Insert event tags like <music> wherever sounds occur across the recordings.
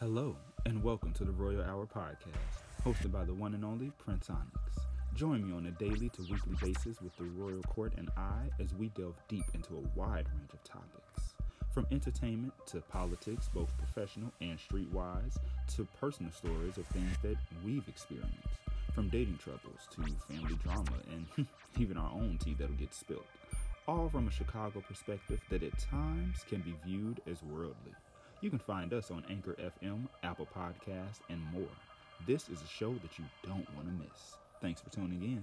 Hello, and welcome to the Royal Hour Podcast, hosted by the one and only Prince Onyx. Join me on a daily to weekly basis with the Royal Court and I as we delve deep into a wide range of topics. From entertainment to politics, both professional and streetwise, to personal stories of things that we've experienced. From dating troubles to family drama and <laughs> even our own tea that'll get spilled. All from a Chicago perspective that at times can be viewed as worldly. You can find us on Anchor FM, Apple Podcasts, and more. This is a show that you don't want to miss. Thanks for tuning in.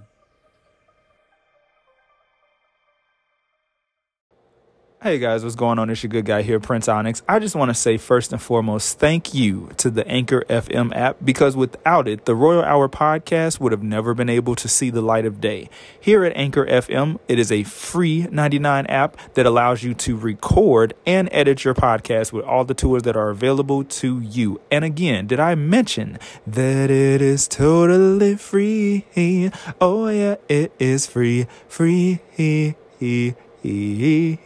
Hey guys, what's going on? It's your good guy here, Prince Onyx. I just want to say first and foremost, thank you to the Anchor FM app because without it, the Royal Hour podcast would have never been able to see the light of day. Here at Anchor FM, it is a free 99 app that allows you to record and edit your podcast with all the tools that are available to you. And again, did I mention that it is totally free? Oh yeah, it is free, free and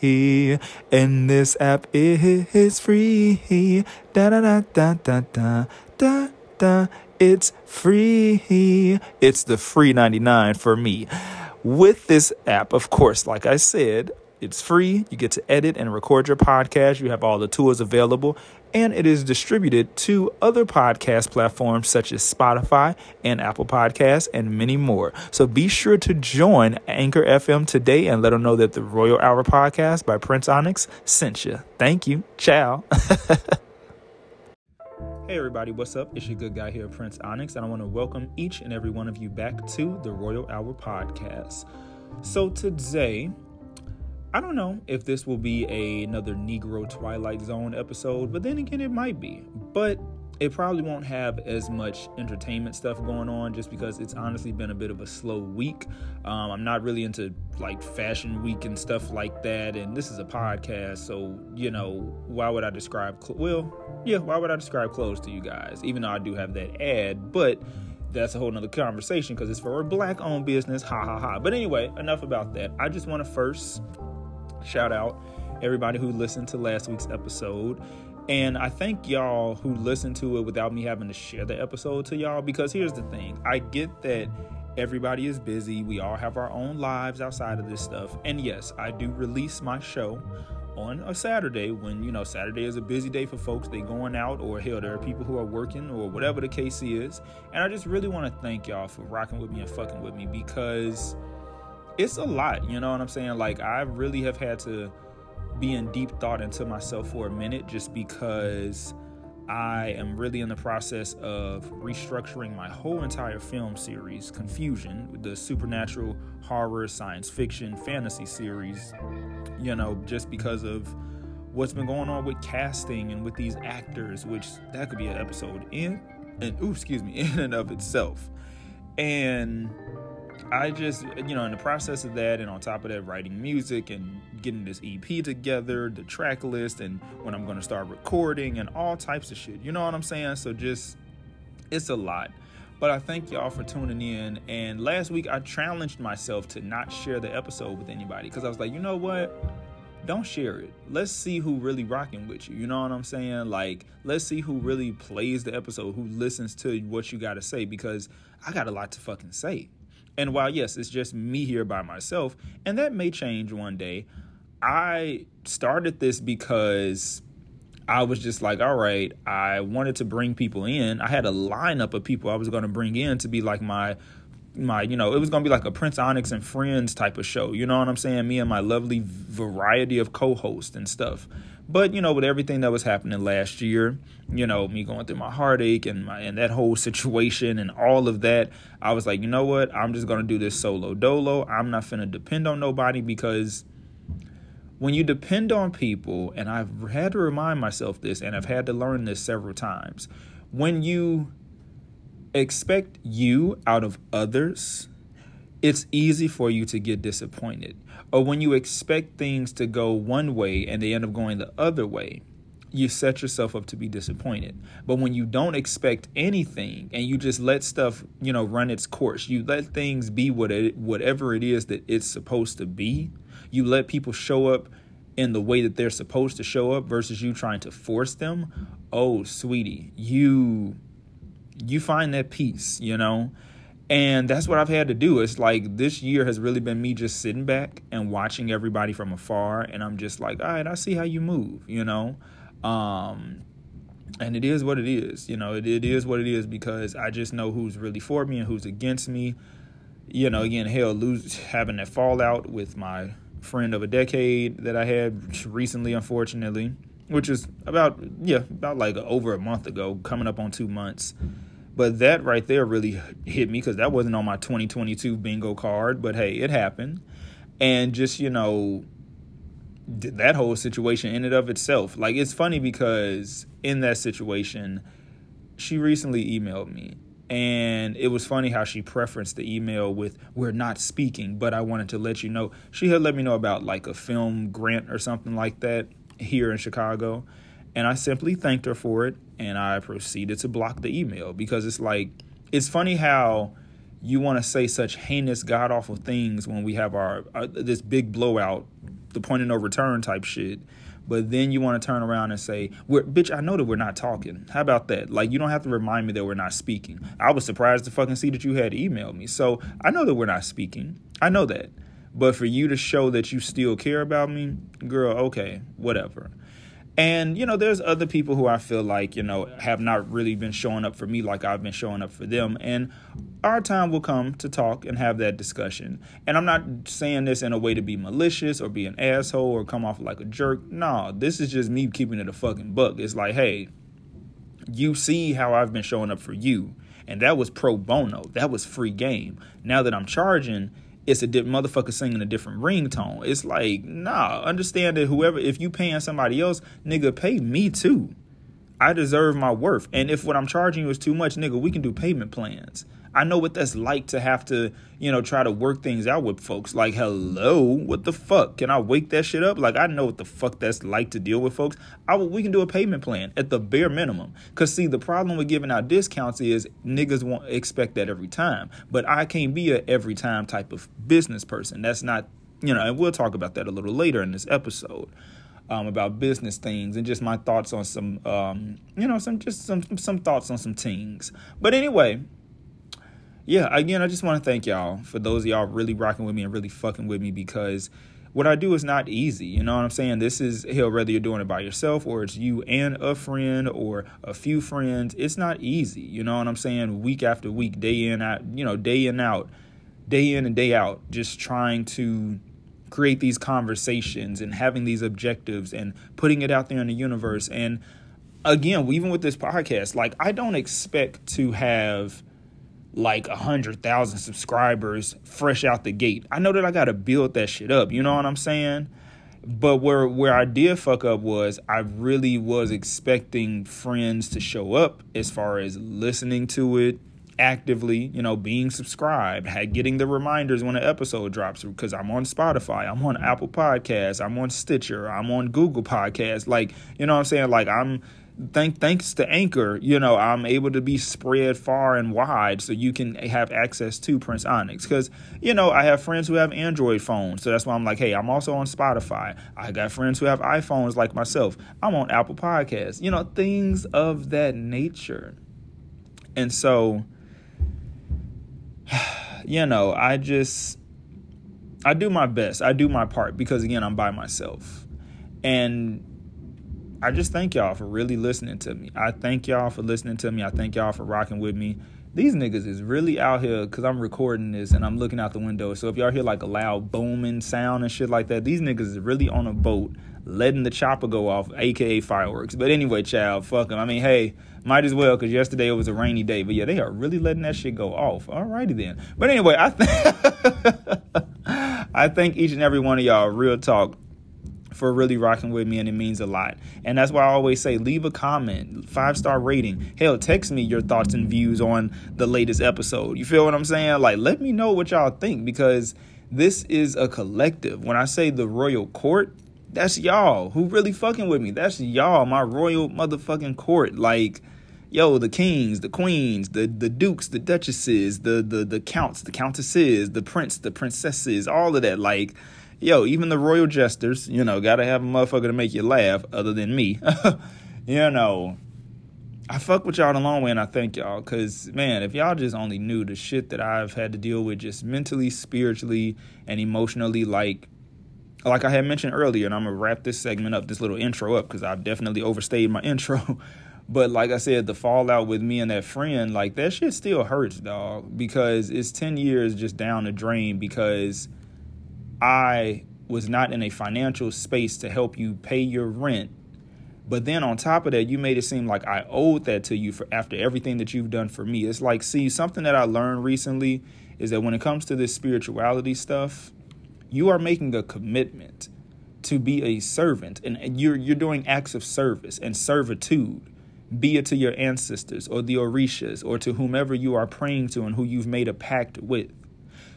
this app is free. Da da da da da da da da. It's free. It's the free 99 for me. With this app, of course, like I said, it's free. You get to edit and record your podcast. You have all the tools available and it is distributed to other podcast platforms such as Spotify and Apple Podcasts and many more. So be sure to join Anchor FM today and let them know that the Royal Hour podcast by Prince Onyx sent you. Thank you. Ciao. <laughs> Hey everybody, what's up? It's your good guy here, Prince Onyx, and I want to welcome each and every one of you back to the Royal Hour podcast. So today I don't know if this will be a, another Negro Twilight Zone episode, but then again, it might be. But it probably won't have as much entertainment stuff going on just because it's honestly been a bit of a slow week. Um, I'm not really into like fashion week and stuff like that. And this is a podcast, so you know, why would I describe? Cl- well, yeah, why would I describe clothes to you guys? Even though I do have that ad, but that's a whole nother conversation because it's for a black owned business. Ha ha ha. But anyway, enough about that. I just want to first Shout out everybody who listened to last week's episode. And I thank y'all who listened to it without me having to share the episode to y'all because here's the thing I get that everybody is busy, we all have our own lives outside of this stuff. And yes, I do release my show on a Saturday when, you know, Saturday is a busy day for folks. They going out or hell, there are people who are working or whatever the case is. And I just really want to thank y'all for rocking with me and fucking with me because it's a lot, you know what I'm saying? Like I really have had to be in deep thought into myself for a minute just because I am really in the process of restructuring my whole entire film series, Confusion, the supernatural horror, science fiction, fantasy series, you know, just because of what's been going on with casting and with these actors, which that could be an episode in and ooh, excuse me, <laughs> in and of itself. And I just, you know, in the process of that, and on top of that, writing music and getting this EP together, the track list, and when I'm going to start recording, and all types of shit. You know what I'm saying? So just, it's a lot. But I thank y'all for tuning in. And last week, I challenged myself to not share the episode with anybody because I was like, you know what? Don't share it. Let's see who really rocking with you. You know what I'm saying? Like, let's see who really plays the episode, who listens to what you got to say because I got a lot to fucking say. And while, yes, it's just me here by myself, and that may change one day, I started this because I was just like, all right, I wanted to bring people in. I had a lineup of people I was going to bring in to be like my my you know it was gonna be like a prince onyx and friends type of show you know what i'm saying me and my lovely variety of co-hosts and stuff but you know, with everything that was happening last year, you know, me going through my heartache and my and that whole situation and all of that, I was like, you know what? I'm just gonna do this solo dolo. I'm not gonna depend on nobody because when you depend on people, and I've had to remind myself this, and I've had to learn this several times, when you expect you out of others, it's easy for you to get disappointed or when you expect things to go one way and they end up going the other way, you set yourself up to be disappointed. But when you don't expect anything and you just let stuff, you know, run its course, you let things be what it, whatever it is that it's supposed to be. You let people show up in the way that they're supposed to show up versus you trying to force them, oh sweetie, you you find that peace, you know? And that's what I've had to do. It's like this year has really been me just sitting back and watching everybody from afar and I'm just like, "All right, I see how you move," you know? Um and it is what it is. You know, it, it is what it is because I just know who's really for me and who's against me. You know, again, hell, lose having that fallout with my friend of a decade that I had recently, unfortunately, which is about yeah, about like over a month ago, coming up on two months. But that right there really hit me because that wasn't on my 2022 bingo card. But hey, it happened, and just you know, that whole situation in and of itself. Like it's funny because in that situation, she recently emailed me. And it was funny how she preferenced the email with, We're not speaking, but I wanted to let you know. She had let me know about like a film grant or something like that here in Chicago. And I simply thanked her for it. And I proceeded to block the email because it's like, it's funny how you want to say such heinous, god awful things when we have our, our this big blowout the point of no return type shit. But then you want to turn around and say, bitch, I know that we're not talking. How about that? Like, you don't have to remind me that we're not speaking. I was surprised to fucking see that you had emailed me. So I know that we're not speaking. I know that. But for you to show that you still care about me, girl, okay, whatever. And, you know, there's other people who I feel like, you know, have not really been showing up for me like I've been showing up for them. And our time will come to talk and have that discussion. And I'm not saying this in a way to be malicious or be an asshole or come off like a jerk. No, this is just me keeping it a fucking buck. It's like, hey, you see how I've been showing up for you. And that was pro bono. That was free game. Now that I'm charging, it's a different motherfucker singing a different ringtone. It's like, nah, understand that whoever, if you paying somebody else, nigga, pay me too. I deserve my worth. And if what I'm charging you is too much, nigga, we can do payment plans. I know what that's like to have to, you know, try to work things out with folks. Like, hello, what the fuck? Can I wake that shit up? Like, I know what the fuck that's like to deal with folks. I we can do a payment plan at the bare minimum. Cause see, the problem with giving out discounts is niggas won't expect that every time. But I can't be a every time type of business person. That's not, you know, and we'll talk about that a little later in this episode. Um, about business things and just my thoughts on some, um, you know, some just some some thoughts on some things. But anyway, yeah, again, I just want to thank y'all for those of y'all really rocking with me and really fucking with me because what I do is not easy. You know what I'm saying? This is hell, whether you're doing it by yourself or it's you and a friend or a few friends. It's not easy. You know what I'm saying? Week after week, day in out, you know, day in out, day in and day out, just trying to create these conversations and having these objectives and putting it out there in the universe. And again, even with this podcast, like I don't expect to have like a hundred thousand subscribers fresh out the gate. I know that I gotta build that shit up. You know what I'm saying? But where where I did fuck up was I really was expecting friends to show up as far as listening to it actively, you know, being subscribed, had getting the reminders when an episode drops because I'm on Spotify, I'm on Apple Podcasts, I'm on Stitcher, I'm on Google Podcasts. Like, you know what I'm saying? Like I'm thank thanks to Anchor, you know, I'm able to be spread far and wide so you can have access to Prince Onyx. Because, you know, I have friends who have Android phones. So that's why I'm like, hey, I'm also on Spotify. I got friends who have iPhones like myself. I'm on Apple Podcasts, you know, things of that nature. And so, <sighs> you know, I just I do my best. I do my part because again, I'm by myself. And I just thank y'all for really listening to me. I thank y'all for listening to me. I thank y'all for rocking with me. These niggas is really out here because I'm recording this and I'm looking out the window. So if y'all hear like a loud booming sound and shit like that, these niggas is really on a boat letting the chopper go off, aka fireworks. But anyway, child, fuck them. I mean, hey, might as well because yesterday it was a rainy day. But yeah, they are really letting that shit go off. Alrighty then. But anyway, I think <laughs> I thank each and every one of y'all. Real talk for really rocking with me, and it means a lot. And that's why I always say leave a comment, five star rating. Hell, text me your thoughts and views on the latest episode. You feel what I'm saying? Like, let me know what y'all think because this is a collective. When I say the royal court, that's y'all who really fucking with me. That's y'all, my royal motherfucking court. Like, yo, the kings, the queens, the the dukes, the duchesses, the the the counts, the countesses, the prince, the princesses, all of that. Like yo, even the royal jesters, you know, gotta have a motherfucker to make you laugh other than me. <laughs> you know, I fuck with y'all the long way and I thank y'all because, man, if y'all just only knew the shit that I've had to deal with just mentally, spiritually, and emotionally, like, like I had mentioned earlier, and I'm gonna wrap this segment up, this little intro up, because I've definitely overstayed my <laughs> intro. but like I said, the fallout with me and that friend, like that shit still hurts, dog, because it's 10 years just down the drain because I was not in a financial space to help you pay your rent but then on top of that, you made it seem like I owed that to you for after everything that you've done for me. It's like, see, something that I learned recently is that when it comes to this spirituality stuff, you are making a commitment to be a servant and you're you're doing acts of service and servitude, be it to your ancestors or the Orishas or to whomever you are praying to and who you've made a pact with.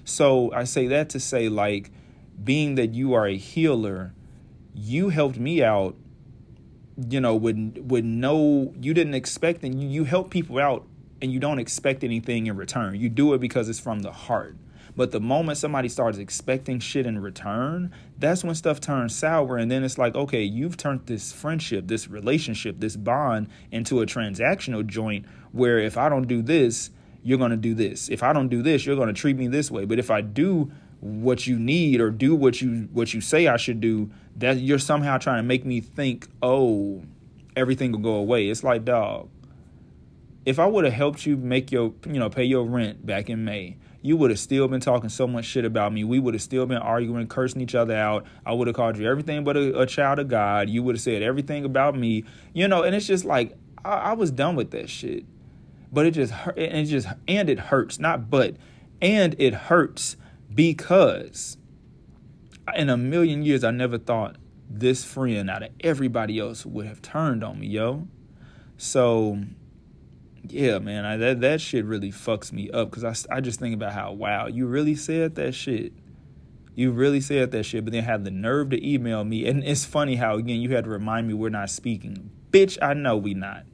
So I say that to say, like, being that you are a healer, you helped me out you know, with with no, you didn't expect, and you, you help people out, and you don't expect anything in return. You do it because it's from the heart. But the moment somebody starts expecting shit in return, that's when stuff turns sour. And then it's like, okay, you've turned this friendship, this relationship, this bond into a transactional joint where if I don't do this, you're going to do this. If I don't do this, you're going to treat me this way. But if I do what you need or do what you what you say I should do, that you're somehow trying to make me think, oh, everything will go away. It's like, dog, if I would have helped you make your, you know, pay your rent back in May, you would have still been talking so much shit about me. We would have still been arguing, cursing each other out. I would have called you everything but a, a child of God. You would have said everything about me, you know. And it's just like I, I was done with that shit. But it just hurt, and it just and it hurts, not but, and it hurts because in a million years, I never thought this friend out of everybody else would have turned on me, yo. So, yeah, man, I, that that shit really fucks me up because I, I just think about how wow, you really said that shit. You really said that shit, but then had the nerve to email me. And it's funny how again you had to remind me we're not speaking. Bitch, I know we not.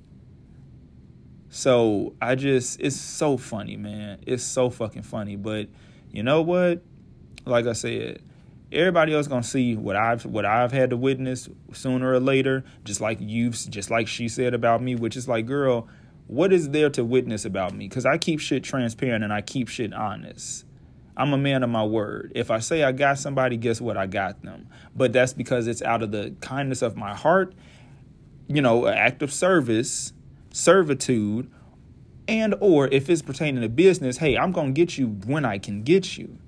So I just it's so funny, man. It's so fucking funny. But you know what? Like I said, everybody else gonna see what I've what I've had to witness sooner or later, just like you've just like she said about me, which is like, girl, what is there to witness about me? Because I keep shit transparent and I keep shit honest. I'm a man of my word. If I say I got somebody, guess what? I got them. But that's because it's out of the kindness of my heart, you know, an act of service, servitude, and or if it's pertaining to business, hey, I'm gonna get you when I can get you.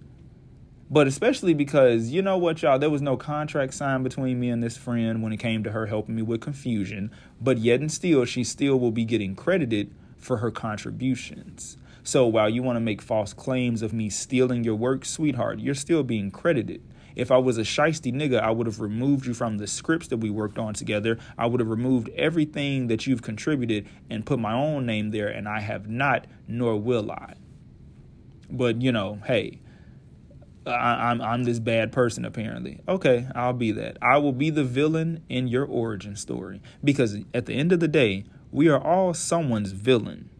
But especially because, you know what, y'all, there was no contract signed between me and this friend when it came to her helping me with confusion. But yet and still, she still will be getting credited for her contributions. So while you want to make false claims of me stealing your work, sweetheart, you're still being credited. If I was a shisty nigga, I would have removed you from the scripts that we worked on together. I would have removed everything that you've contributed and put my own name there, and I have not, nor will I. But, you know, hey, I, I'm, I'm this bad person apparently. Okay, I'll be that. I will be the villain in your origin story because at the end of the day, we are all someone's villain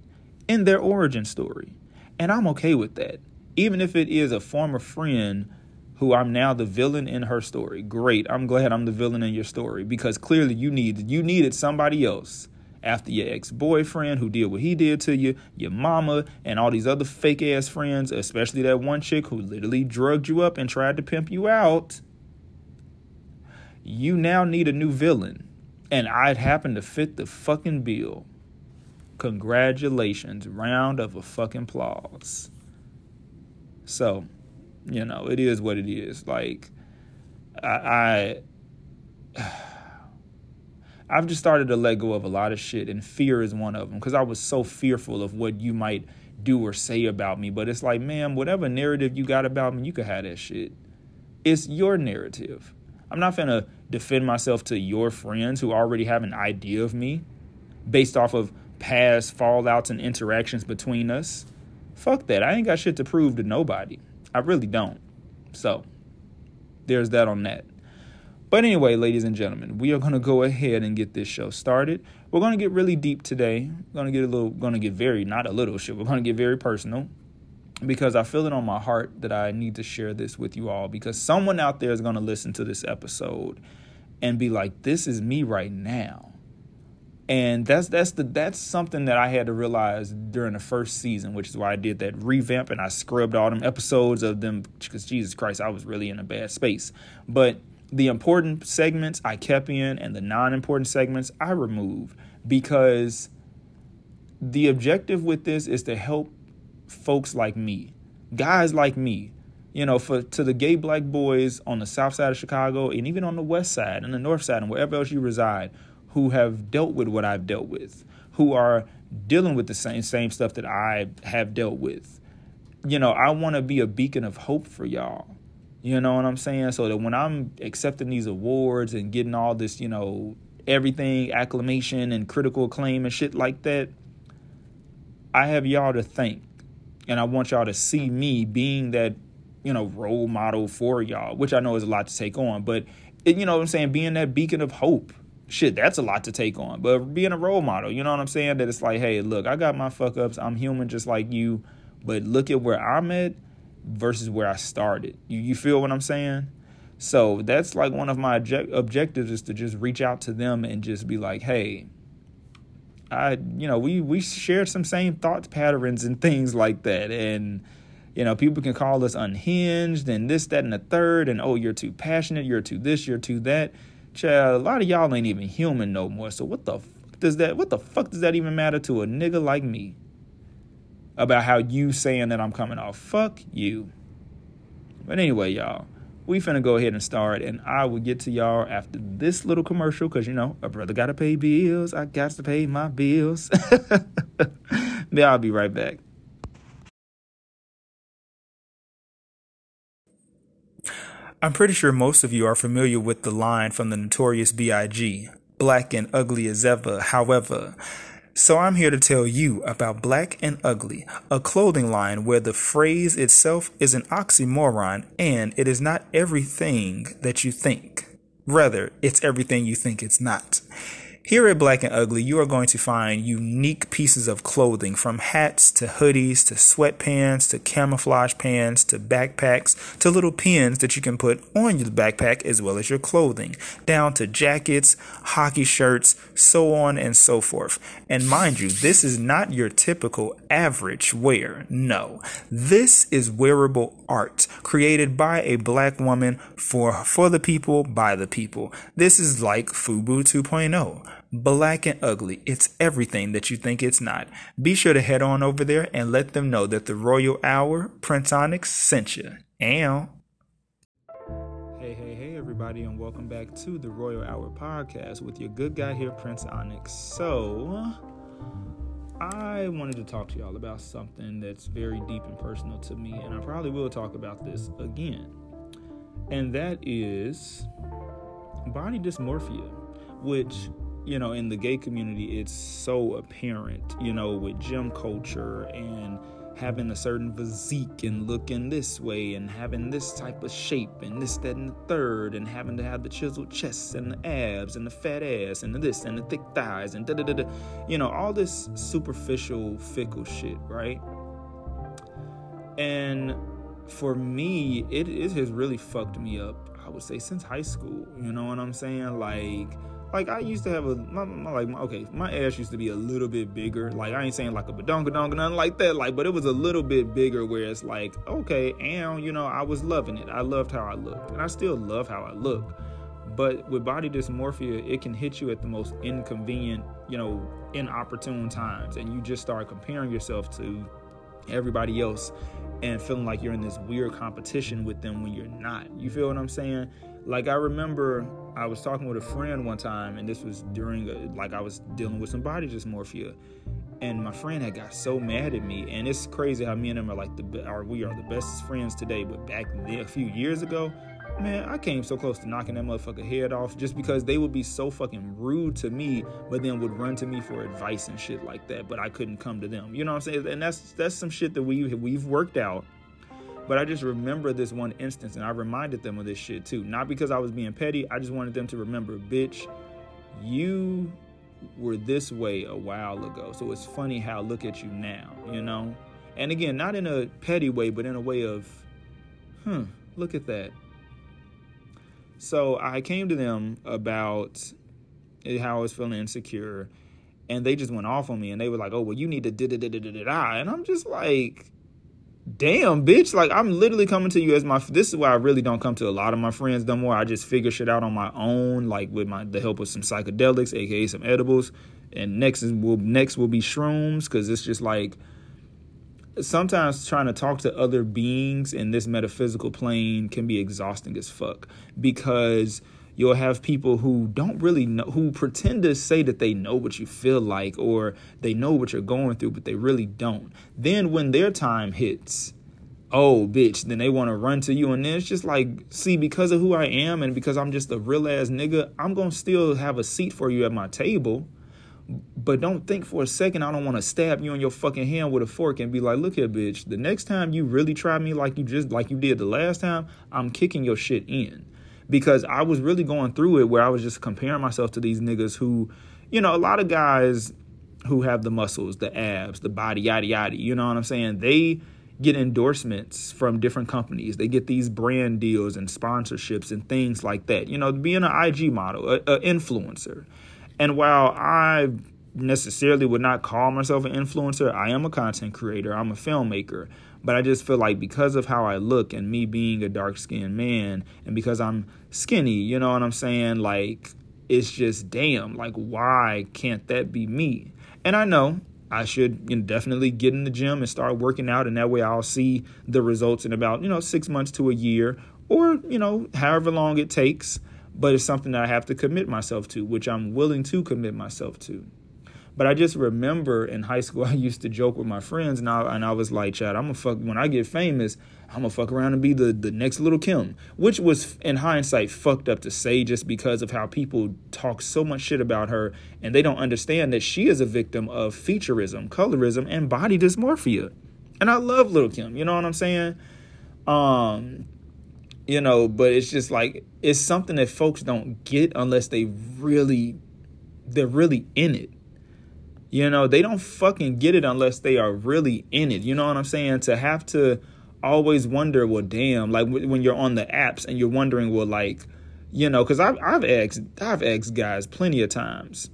in their origin story, and I'm okay with that. Even if it is a former friend who I'm now the villain in her story. Great. I'm glad I'm the villain in your story because clearly you need you needed somebody else after your ex boyfriend who did what he did to you, your mama, and all these other fake ass friends, especially that one chick who literally drugged you up and tried to pimp you out, you now need a new villain. And I'd happen to fit the fucking bill. Congratulations. Round of a fucking applause. So, you know, it is what it is. Like, I, I <sighs> I've just started to let go of a lot of shit, and fear is one of them because I was so fearful of what you might do or say about me. But it's like, man, whatever narrative you got about me, you could have that shit. It's your narrative. I'm not gonna defend myself to your friends who already have an idea of me based off of past fallouts and interactions between us. Fuck that. I ain't got shit to prove to nobody. I really don't. So, there's that on that. But anyway, ladies and gentlemen, we are going to go ahead and get this show started. We're going to get really deep today. We're going to get a little, going to get very, not a little shit. We're going to get very personal. because I feel it on my heart that I need to share this with you all because someone out there is going to listen to this episode and be like, this is me right now. And that's that's the that's something that I had to realize during the first season, which is why I did that revamp and I scrubbed all them episodes of them because Jesus Christ, I was really in a bad space. But the important segments I kept in and the non-important segments I removed because the objective with this is to help folks like me, guys like me, you know, for to the gay black boys on the south side of Chicago and even on the west side and the north side and wherever else you reside who have dealt with what I've dealt with, who are dealing with the same same stuff that I have dealt with. You know, I want to be a beacon of hope for y'all. You know what I'm saying? So that when I'm accepting these awards and getting all this, you know, everything acclamation and critical acclaim and shit like that, I have y'all to thank and I want y'all to see me being that, you know, role model for y'all, which I know is a lot to take on, but it, you know what I'm saying, being that beacon of hope. Shit, that's a lot to take on. But being a role model, you know what I'm saying? That it's like, hey, look, I got my fuck ups. I'm human just like you. But look at where I'm at versus where I started. You, you feel what I'm saying? So that's like one of my object- objectives is to just reach out to them and just be like, hey, I you know we we share some same thought patterns and things like that and you know people can call us unhinged and this that and the third and oh you're too passionate you're too this you're too that Child, a lot of y'all ain't even human no more so what the fuck does that what the fuck does that even matter to a nigga like me about how you saying that I'm coming off fuck you but anyway y'all we finna go ahead and start, and I will get to y'all after this little commercial, cause you know a brother gotta pay bills. I got to pay my bills. <laughs> then I'll be right back. I'm pretty sure most of you are familiar with the line from the notorious B.I.G. Black and ugly as ever. However, so I'm here to tell you about Black and Ugly, a clothing line where the phrase itself is an oxymoron and it is not everything that you think. Rather, it's everything you think it's not. Here at Black and Ugly, you are going to find unique pieces of clothing from hats to hoodies to sweatpants to camouflage pants to backpacks to little pins that you can put on your backpack as well as your clothing, down to jackets, hockey shirts, so on and so forth. And mind you, this is not your typical average wear. No, this is wearable art created by a black woman for, for the people, by the people. This is like FUBU 2.0 black and ugly. It's everything that you think it's not. Be sure to head on over there and let them know that the Royal Hour Prince Onyx sent you. And Hey, hey, hey, everybody, and welcome back to the Royal Hour podcast with your good guy here, Prince Onyx. So, I wanted to talk to y'all about something that's very deep and personal to me, and I probably will talk about this again. And that is body dysmorphia, which you know, in the gay community, it's so apparent, you know, with gym culture and having a certain physique and looking this way and having this type of shape and this, that, and the third, and having to have the chiseled chest and the abs and the fat ass and the this and the thick thighs and da da da. You know, all this superficial, fickle shit, right? And for me, it, it has really fucked me up, I would say, since high school. You know what I'm saying? Like, like I used to have a my, my, like my, okay, my ass used to be a little bit bigger. Like I ain't saying like a badonka donka nothing like that. Like, but it was a little bit bigger where it's like, okay, and you know, I was loving it. I loved how I looked, and I still love how I look. But with body dysmorphia, it can hit you at the most inconvenient, you know, inopportune times, and you just start comparing yourself to everybody else and feeling like you're in this weird competition with them when you're not. You feel what I'm saying? Like I remember I was talking with a friend one time, and this was during a, like I was dealing with some body dysmorphia, and my friend had got so mad at me, and it's crazy how me and him are like the are we are the best friends today, but back then, a few years ago, man, I came so close to knocking that motherfucker head off just because they would be so fucking rude to me, but then would run to me for advice and shit like that, but I couldn't come to them. You know what I'm saying? And that's that's some shit that we we've worked out but I just remember this one instance and I reminded them of this shit too. Not because I was being petty, I just wanted them to remember, bitch, you were this way a while ago. So it's funny how look at you now, you know? And again, not in a petty way, but in a way of, hmm, look at that. So I came to them about how I was feeling insecure, and they just went off on me, and they were like, "Oh, well, you need to da da da da da da," and I'm just like, "Damn, bitch!" Like I'm literally coming to you as my. This is why I really don't come to a lot of my friends no more. I just figure shit out on my own, like with my the help of some psychedelics, aka some edibles, and next is will next will be shrooms because it's just like sometimes trying to talk to other beings in this metaphysical plane can be exhausting as fuck because you'll have people who don't really know who pretend to say that they know what you feel like or they know what you're going through but they really don't then when their time hits oh bitch then they want to run to you and then it's just like see because of who i am and because i'm just a real ass nigga i'm gonna still have a seat for you at my table but don't think for a second I don't want to stab you in your fucking hand with a fork and be like, look here, bitch. The next time you really try me like you just like you did the last time, I'm kicking your shit in. Because I was really going through it where I was just comparing myself to these niggas who, you know, a lot of guys who have the muscles, the abs, the body, yada yada. You know what I'm saying? They get endorsements from different companies. They get these brand deals and sponsorships and things like that. You know, being an IG model, an influencer and while I necessarily would not call myself an influencer, I am a content creator, I'm a filmmaker. But I just feel like because of how I look and me being a dark skinned man, and because I'm skinny, you know what I'm saying? Like, it's just damn, like, why can't that be me? And I know I should you know, definitely get in the gym and start working out, and that way I'll see the results in about, you know, six months to a year or, you know, however long it takes but it's something that I have to commit myself to, which I'm willing to commit myself to. But I just remember in high school, <laughs> I used to joke with my friends, and I, and I was like, Chad, I'm gonna fuck, when I get famous, I'm gonna fuck around and be the, the next Lil' Kim, which was in hindsight fucked up to say just because of how people talk so much shit about her, and they don't understand that she is a victim of featureism, colorism, and body dysmorphia. And I love Lil' Kim, you know what I'm saying? Um, you know but it's just like it's something that folks don't get unless they really they're really in it you know they don't fucking get it unless they are really in it. You know what i'm saying? To have to always wonder well damn like when you're on the apps and you're wondering well like you know because I've, I've asked i've asked guys plenty of times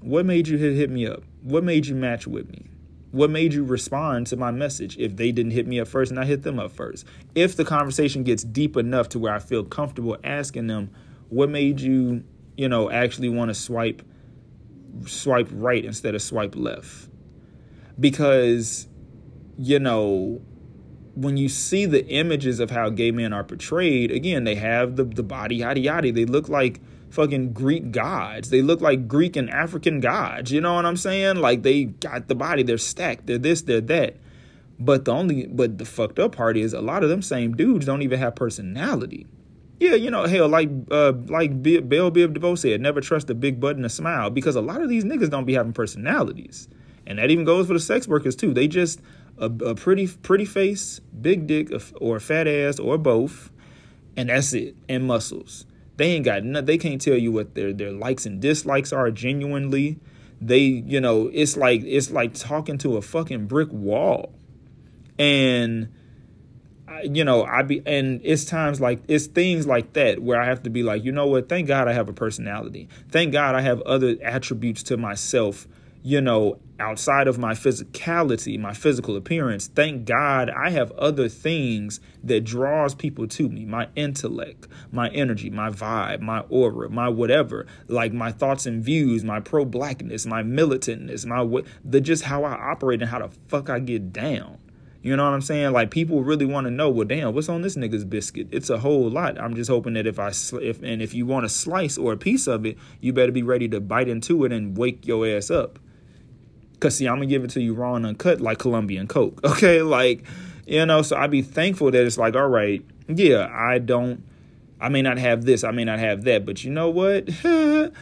what made you hit, hit me up? What made you match with me? What made you respond to my message if they didn't hit me up first and I hit them up first? If the conversation gets deep enough to where I feel comfortable asking them, what made you, you know, actually want to swipe swipe right instead of swipe left? Because you know, when you see the images of how gay men are portrayed, again, they have the the body yada yada. They look like fucking Greek gods. They look like Greek and African gods. You know what I'm saying? Like they got the body, they're stacked, they're this, they're that. But the only, but the fucked up part is a lot of them same dudes don't even have personality. Yeah, you know, hell, like uh, like Bell Biv DeVoe said, never trust a big butt and a smile because a lot of these niggas don't be having personalities, and that even goes for the sex workers too. They just a, a pretty pretty face, big dick, or fat ass, or both, and that's it, and muscles. They ain't got no, they can't tell you what their their likes and dislikes are genuinely. They, you know, it's like it's like talking to a fucking brick wall. And you know, I be and it's times like it's things like that where I have to be like, you know what? Thank God I have a personality. Thank God I have other attributes to myself you know, outside of my physicality, my physical appearance, thank God I have other things that draws people to me. My intellect, my energy, my vibe, my aura, my whatever, like my thoughts and views, my pro-blackness, my militantness, my the just how I operate and how the fuck I get down. You know what I'm saying? Like people really want to know. Well, damn, what's on this nigga's biscuit? It's a whole lot. I'm just hoping that if I if and if you want a slice or a piece of it, you better be ready to bite into it and wake your ass up. Cause see, I'm gonna give it to you raw and uncut like Colombian Coke. <laughs> Okay, like you know, so I'd be thankful that it's like, all right, yeah, I don't, I may not have this, I may not have that, but you know what? <laughs>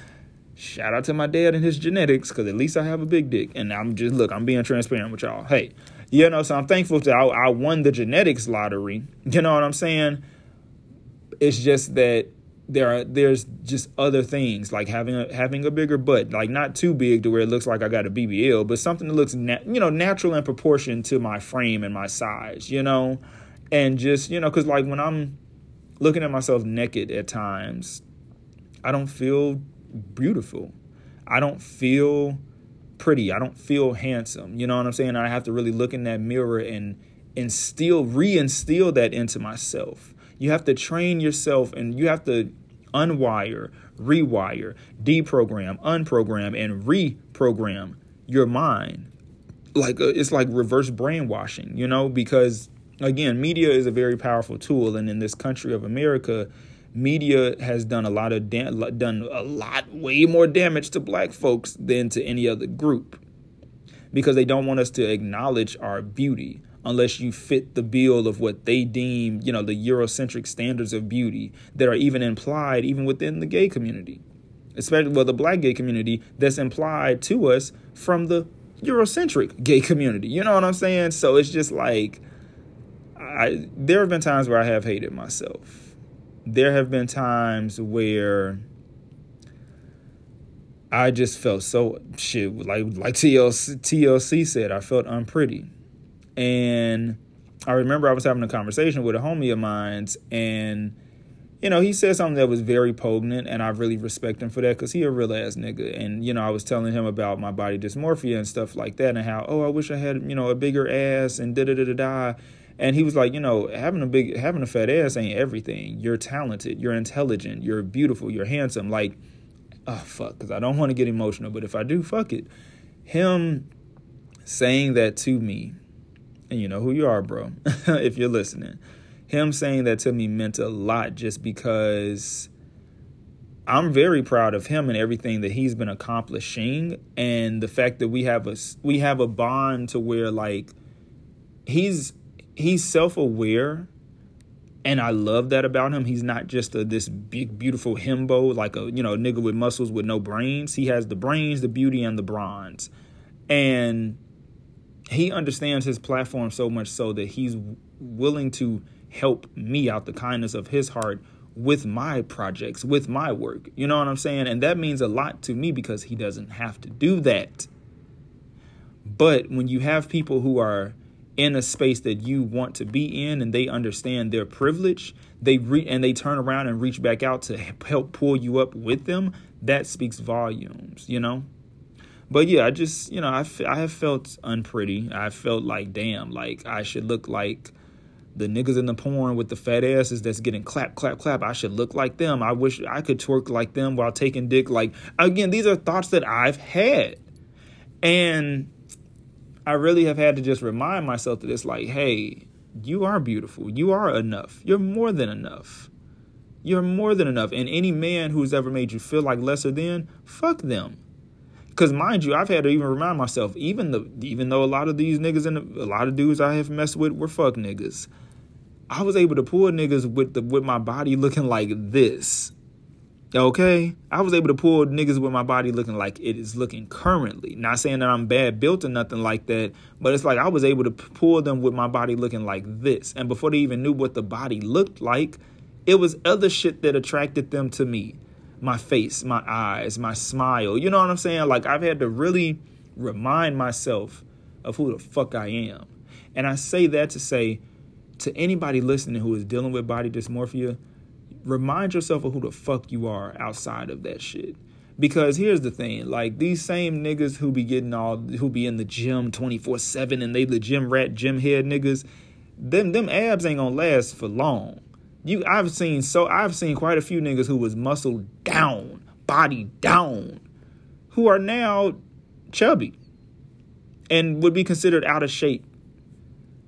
Shout out to my dad and his genetics, cause at least I have a big dick, and I'm just look, I'm being transparent with y'all. Hey, you know, so I'm thankful that I, I won the genetics lottery. You know what I'm saying? It's just that there are there's just other things like having a having a bigger butt, like not too big to where it looks like I got a BBL, but something that looks na- you know natural in proportion to my frame and my size, you know, and just you know because like when I'm looking at myself naked at times, I don't feel beautiful. I don't feel pretty. I don't feel handsome. You know what I'm saying? I have to really look in that mirror and instill, reinstill that into myself. You have to train yourself and you have to unwire, rewire, deprogram, unprogram, and reprogram your mind. Like uh, it's like reverse brainwashing, you know, because again, media is a very powerful tool, and in this country of America, media has done a lot of da- done a lot way more damage to black folks than to any other group because they don't want us to acknowledge our beauty unless you fit the bill of what they deem, you know, the Eurocentric standards of beauty that are even implied even within the gay community. Especially well the black gay community that's implied to us from the Eurocentric gay community. You know what I'm saying? So it's just like I there have been times where I have hated myself there have been times where I just felt so shit like like TLC, TLC said I felt unpretty, and I remember I was having a conversation with a homie of mine's and you know, he said something that was very poignant, and I really respect him for that because he a real ass nigga. And you know, I was telling him about my body dysmorphia and stuff like that, and how oh, I wish I had you know a bigger ass and da da da da da. And he was like, you know, having a big, having a fat ass ain't everything. You're talented, you're intelligent, you're beautiful, you're handsome. Like, oh fuck, because I don't want to get emotional, but if I do, fuck it. Him saying that to me, and you know who you are, bro, <laughs> if you're listening. Him saying that to me meant a lot just because I'm very proud of him and everything that he's been accomplishing and the fact that we have a we have a bond to where like he's he's self-aware and I love that about him. He's not just a, this big, beautiful himbo, like a you know nigga with muscles with no brains. He has the brains, the beauty, and the bronze, and he understands his platform so much so that he's willing to help me out the kindness of his heart with my projects, with my work. You know what I'm saying? And that means a lot to me because he doesn't have to do that. But when you have people who are in a space that you want to be in and they understand their privilege they re- and they turn around and reach back out to help pull you up with them that speaks volumes you know? But yeah i just you know I, f- I have felt unpretty. I felt like damn like i should look like the niggas in the porn with the fat asses that's getting clap clap clap. I should look like them. I wish i could twerk like them while taking dick. Like again these are thoughts that i've had. And I really have had to just remind myself that it's like, hey, you are beautiful. You are enough. You're more than enough. You're more than enough. And any man who's ever made you feel like lesser than, fuck them. Because mind you, I've had to even remind myself, even the even though a lot of these niggas and a lot of dudes I have messed with were fuck niggas, I was able to pull niggas with the with my body looking like this. Okay, I was able to pull niggas with my body looking like it is looking currently. Not saying that I'm bad built or nothing like that, but it's like I was able to pull them with my body looking like this. And before they even knew what the body looked like, it was other shit that attracted them to me. My face, my eyes, my smile. You know what I'm saying? Like I've had to really remind myself of who the fuck I am. And I say that to say to anybody listening who is dealing with body dysmorphia, remind yourself of who the fuck you are outside of that shit. Because here's the thing, like these same niggas who be getting all who be in the gym 24/7 and they the gym rat gym head niggas, them them abs ain't gonna last for long. You I've seen so I've seen quite a few niggas who was muscle down, body down, who are now chubby and would be considered out of shape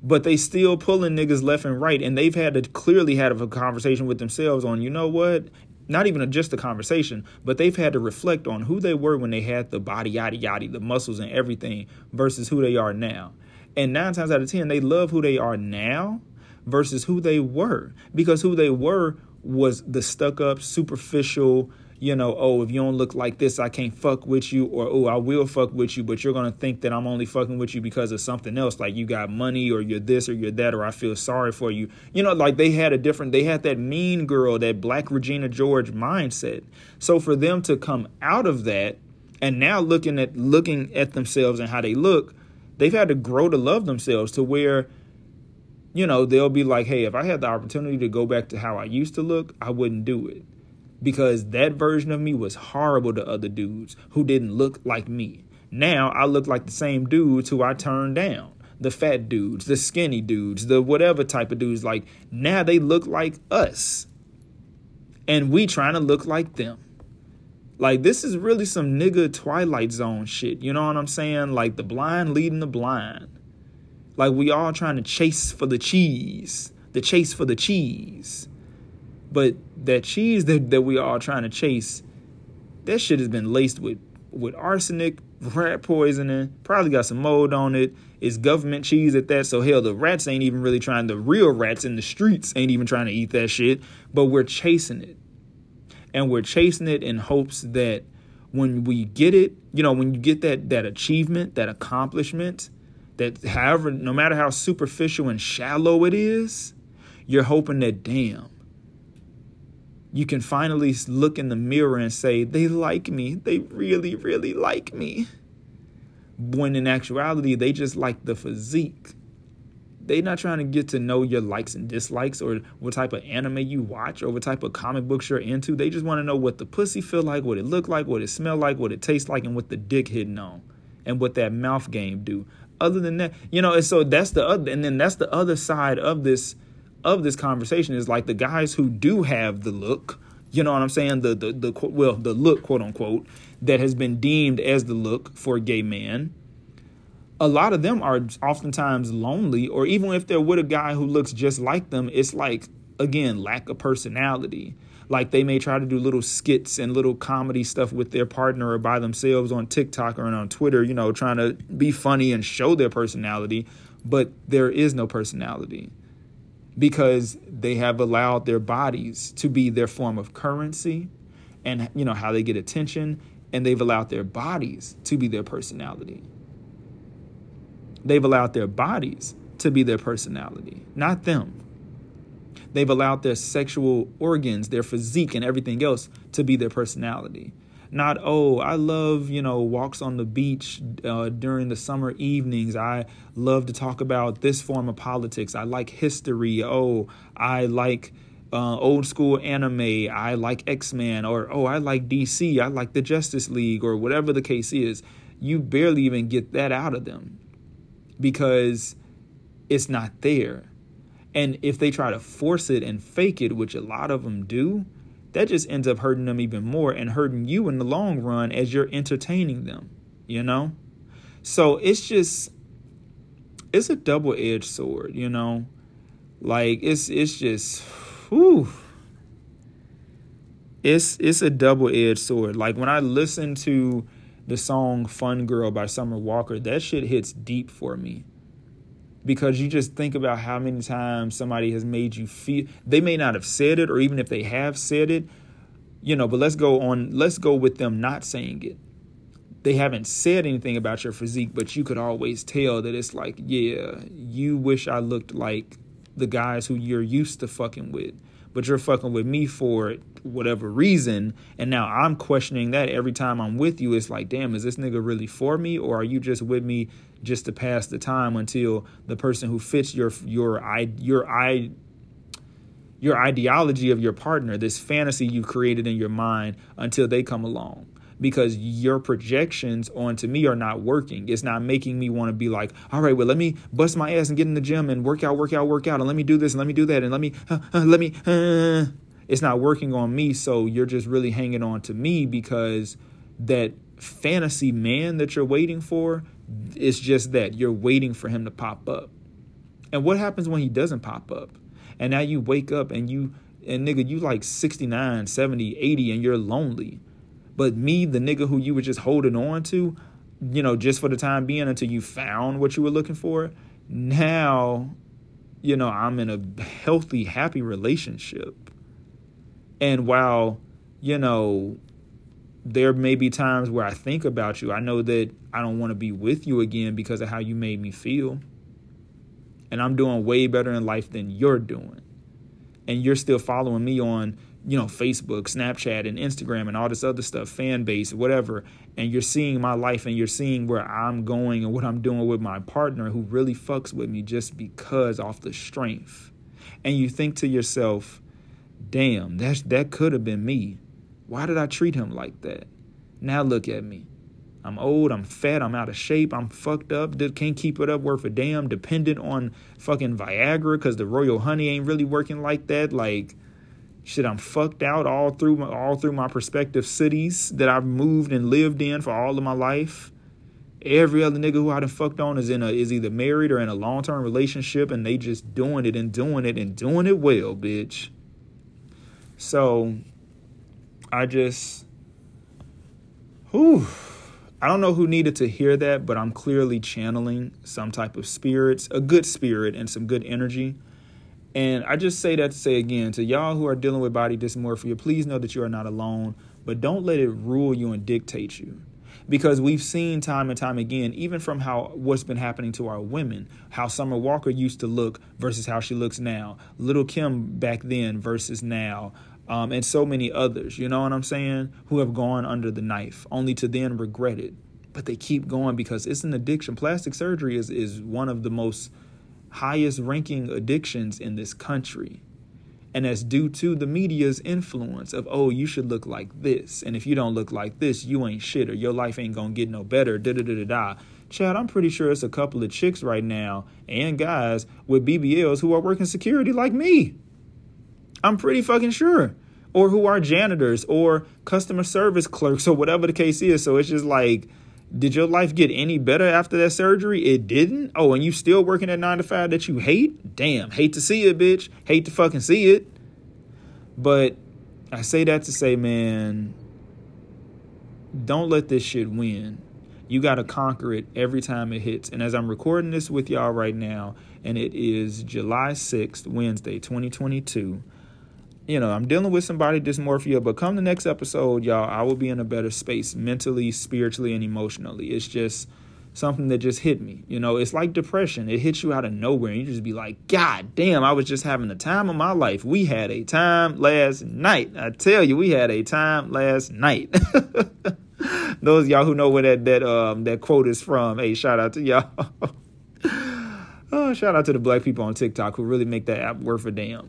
but they still pulling niggas left and right and they've had to clearly had a conversation with themselves on you know what? Not even just a conversation but they've had to reflect on who they were when they had the body yada yada the muscles and everything versus who they are now. And nine times out of ten they love who they are now versus who they were because who they were was the stuck up superficial you know, oh, if you don't look like this, I can't fuck with you, or oh, I will fuck with you, but you're gonna think that I'm only fucking with you because of something else, like you got money, or you're this, or you're that, or I feel sorry for you. You know, like they had a different, they had that mean girl, that black Regina George mindset. So for them to come out of that and now looking at looking at themselves and how they look, they've had to grow to love themselves to where you know, they'll be like, hey, if I had the opportunity to go back to how I used to look, I wouldn't do it. Because that version of me was horrible to other dudes who didn't look like me. Now I look like the same dudes who I turned down. The fat dudes, the skinny dudes, the whatever type of dudes. Like now they look like us. And we trying to look like them. Like this is really some nigga Twilight Zone shit. You know what I'm saying? Like the blind leading the blind. Like we all trying to chase for the cheese, the chase for the cheese. But that cheese that, that we all trying to chase, that shit has been laced with with arsenic, rat poisoning, probably got some mold on it. It's government cheese at that. So hell, the rats ain't even really trying. The real rats in the streets ain't even trying to eat that shit. But we're chasing it, and we're chasing it in hopes that when we get it, you know, when you get that that achievement, that accomplishment, that however, no matter how superficial and shallow it is, you're hoping that damn, you can finally look in the mirror and say, they like me. They really, really like me. When in actuality, they just like the physique. They're not trying to get to know your likes and dislikes or what type of anime you watch or what type of comic books you're into. They just want to know what the pussy feel like, what it look like, what it smell like, what it tastes like, and what the dick hitting on. And what that mouth game do other than that, you know, and so that's the other, and then that's the other side of this of this conversation is like the guys who do have the look, you know what I'm saying, the the the well the look quote unquote that has been deemed as the look for a gay man. A lot of them are oftentimes lonely, or even if they're with a guy who looks just like them, it's like again lack of personality like they may try to do little skits and little comedy stuff with their partner or by themselves on TikTok or on Twitter, you know, trying to be funny and show their personality, but there is no personality because they have allowed their bodies to be their form of currency and you know how they get attention and they've allowed their bodies to be their personality. They've allowed their bodies to be their personality, not them. They've allowed their sexual organs, their physique, and everything else to be their personality. Not, oh, I love, you know, walks on the beach uh, during the summer evenings. I love to talk about this form of politics. I like history. Oh, I like uh, old school anime. I like X Men. Or, oh, I like DC. I like the Justice League, or whatever the case is. You barely even get that out of them because it's not there. And if they try to force it and fake it, which a lot of them do, that just ends up hurting them even more and hurting you in the long run as you're entertaining them, you know? So it's just it's a double-edged sword, you know? Like it's it's just whew. It's it's a double-edged sword. Like when I listen to the song Fun Girl by Summer Walker, that shit hits deep for me because you just think about how many times somebody has made you feel they may not have said it or even if they have said it you know but let's go on let's go with them not saying it. They haven't said anything about your physique but you could always tell that it's like yeah you wish i looked like the guys who you're used to fucking with but you're fucking with me for whatever reason. And now I'm questioning that every time I'm with you. It's like, damn, is this nigga really for me? Or are you just with me just to pass the time until the person who fits your, your, your, I, your ideology of your partner, this fantasy you created in your mind until they come along because your projections onto me are not working. It's not making me want to be like, all right, well, let me bust my ass and get in the gym and work out, work out, work out, and let me do this and let me do that and let me, uh, uh, let me. Uh. It's not working on me, so you're just really hanging on to me because that fantasy man that you're waiting for is just that you're waiting for him to pop up. And what happens when he doesn't pop up? And now you wake up and you and nigga you like 69, 70, 80 and you're lonely but me, the nigga who you were just holding on to, you know, just for the time being until you found what you were looking for, now, you know, I'm in a healthy, happy relationship. And while, you know, there may be times where I think about you. I know that I don't want to be with you again because of how you made me feel. And I'm doing way better in life than you're doing. And you're still following me on, you know, Facebook, Snapchat, and Instagram and all this other stuff, fan base, whatever. And you're seeing my life and you're seeing where I'm going and what I'm doing with my partner who really fucks with me just because off the strength. And you think to yourself, damn, that's that could have been me why did I treat him like that? Now look at me. I'm old, I'm fat, I'm out of shape, I'm fucked up, can't keep it up worth a damn, dependent on fucking Viagra because the royal honey ain't really working like that. Like, shit, I'm fucked out all through my, all through my prospective cities that I've moved and lived in for all of my life. Every other nigga who I done fucked on is in a is either married or in a long term relationship and they just doing it and doing it and doing it well, bitch. So I just, whew, I don't know who needed to hear that, but I'm clearly channeling some type of spirits, a good spirit, and some good energy. And I just say that to say again to y'all who are dealing with body dysmorphia, please know that you are not alone, but don't let it rule you and dictate you. Because we've seen time and time again, even from how what's been happening to our women, how Summer Walker used to look versus how she looks now, Little Kim back then versus now, um, and so many others, you know what I'm saying, who have gone under the knife only to then regret it. But they keep going because it's an addiction. Plastic surgery is, is one of the most highest ranking addictions in this country. And that's due to the media's influence of, oh, you should look like this. And if you don't look like this, you ain't shit or your life ain't gonna get no better. Da da da da da. Chad, I'm pretty sure it's a couple of chicks right now and guys with BBLs who are working security like me. I'm pretty fucking sure. Or who are janitors or customer service clerks or whatever the case is. So it's just like, did your life get any better after that surgery? It didn't. Oh, and you still working at nine to five that you hate? Damn, hate to see it, bitch. Hate to fucking see it. But I say that to say, man, don't let this shit win. You got to conquer it every time it hits. And as I'm recording this with y'all right now, and it is July 6th, Wednesday, 2022 you know, I'm dealing with some body dysmorphia, but come the next episode, y'all, I will be in a better space mentally, spiritually, and emotionally. It's just something that just hit me. You know, it's like depression. It hits you out of nowhere, and you just be like, God damn, I was just having the time of my life. We had a time last night. I tell you, we had a time last night. <laughs> Those y'all who know where that that um that quote is from, hey, shout out to y'all. <laughs> oh, shout out to the black people on TikTok who really make that app worth a damn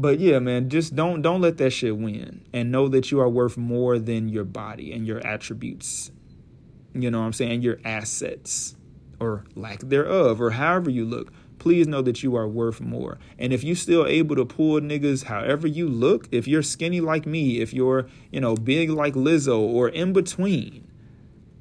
but yeah, man, just don't don't let that shit win, and know that you are worth more than your body and your attributes. You know what I'm saying? Your assets or lack thereof, or however you look. Please know that you are worth more. And if you still able to pull niggas however you look, if you're skinny like me, if you're, you know, big like Lizzo or in between,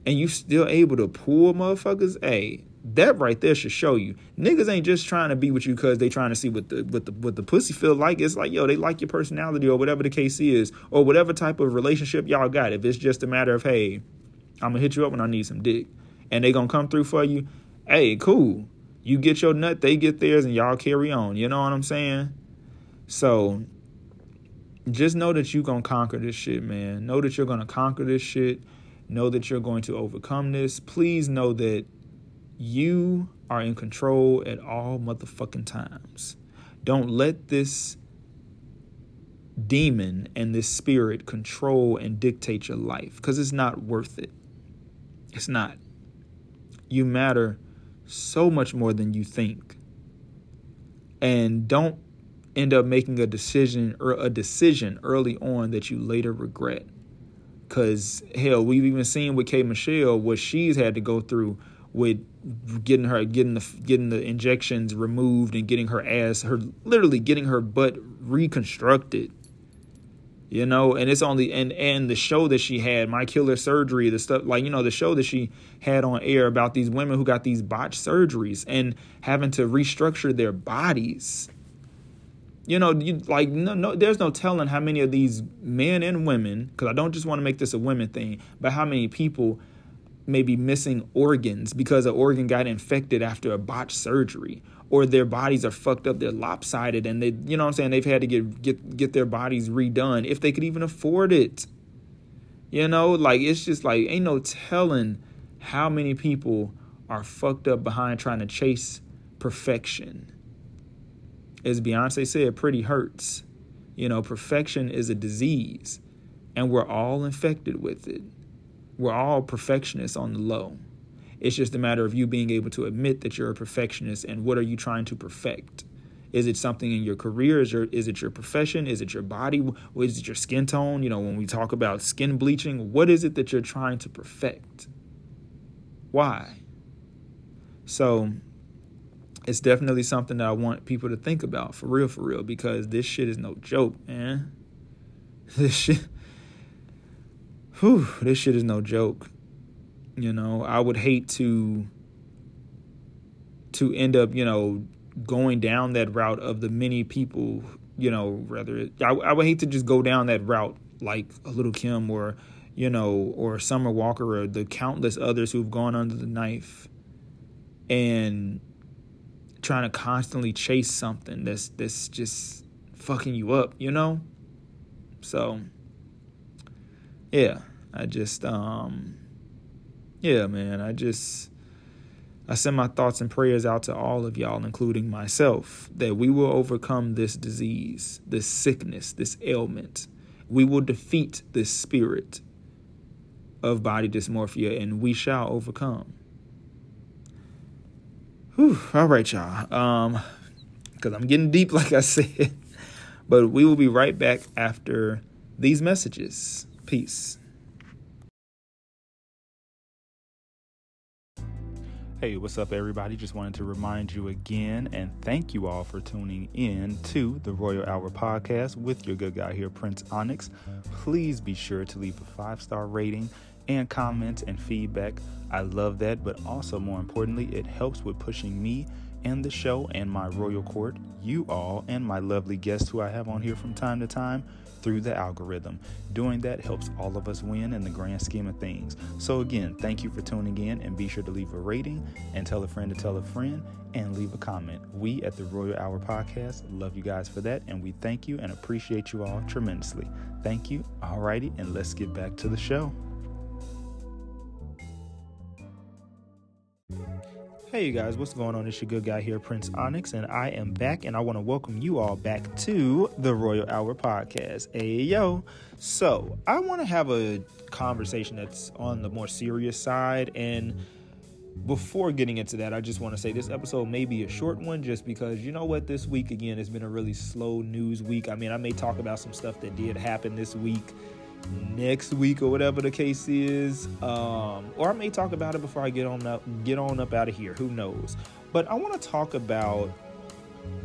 and you still able to pull motherfuckers, hey, that right there should show you niggas ain't just trying to be with you because they trying to see what the what the what the pussy feel like. It's like yo, they like your personality or whatever the case is, or whatever type of relationship y'all got. If it's just a matter of hey, I'm gonna hit you up when I need some dick, and they gonna come through for you. Hey, cool. You get your nut, they get theirs, and y'all carry on. You know what I'm saying? So just know that you gonna conquer this shit, man. Know that you're gonna conquer this shit. Know that you're going to overcome this. Please know that you are in control at all motherfucking times. Don't let this demon and this spirit control and dictate your life because it's not worth it. It's not. You matter so much more than you think. And don't end up making a decision or a decision early on that you later regret. Cause hell, we've even seen with K Michelle what she's had to go through with getting her getting the getting the injections removed and getting her ass her literally getting her butt reconstructed. You know and it's only and and the show that she had my killer surgery the stuff like you know the show that she had on air about these women who got these botched surgeries and having to restructure their bodies. You know you like no, no there's no telling how many of these men and women because i don't just want to make this a women thing but how many people maybe missing organs because an organ got infected after a botched surgery or their bodies are fucked up they're lopsided and they you know what i'm saying? They've had to get get get their bodies redone if they could even afford it. You know like it's just like ain't no telling how many people are fucked up behind trying to chase perfection. As beyonce said pretty hurts. You know perfection is a disease and we're all infected with it we're all perfectionists on the low. It's just a matter of you being able to admit that you're a perfectionist and what are you trying to perfect? Is it something in your career? Is, your, is it your profession? Is it your body? Is it your skin tone? You know, when we talk about skin bleaching, what is it that you're trying to perfect? Why? So it's definitely something that I want people to think about for real, for real, because this shit is no joke, man. <laughs> This shit whew, this shit is no joke. You know, I would hate to to end up, you know, going down that route of the many people, you know, rather I, I would hate to just go down that route like a little Kim or, you know, or Summer Walker or the countless others who've gone under the knife and trying to constantly chase something that's that's just fucking you up, you know? So yeah. I just um yeah, man, I just I send my thoughts and prayers out to all of y'all, including myself, that we will overcome this disease, this sickness, this ailment. We will defeat this spirit of body dysmorphia and we shall overcome. Whew, all right, y'all. Um, because I'm getting deep, <laughs> like I said. But we will be right back after these messages. Peace. Hey, what's up, everybody? Just wanted to remind you again and thank you all for tuning in to the Royal Hour podcast with your good guy here, Prince Onyx. Please be sure to leave a five star rating and comments and feedback. I love that, but also more importantly, it helps with pushing me and the show and my royal court, you all, and my lovely guests who I have on here from time to time through the algorithm. Doing that helps all of us win in the grand scheme of things. So, again, thank you for tuning in and be sure to leave a rating and tell a friend to tell a friend and leave a comment. We at the Royal Hour Podcast love you guys for that and we thank you and appreciate you all tremendously. Thank you. Alrighty, and let's get back to the show. Hey, you guys, what's going on? It's your good guy here, Prince Onyx, and I am back, and I want to welcome you all back to the Royal Hour Podcast. Hey, yo. So, I want to have a conversation that's on the more serious side, and before getting into that, I just want to say this episode may be a short one just because you know what? This week, again, has been a really slow news week. I mean, I may talk about some stuff that did happen this week next week or whatever the case is. Um, or I may talk about it before I get on up get on up out of here. Who knows? But I want to talk about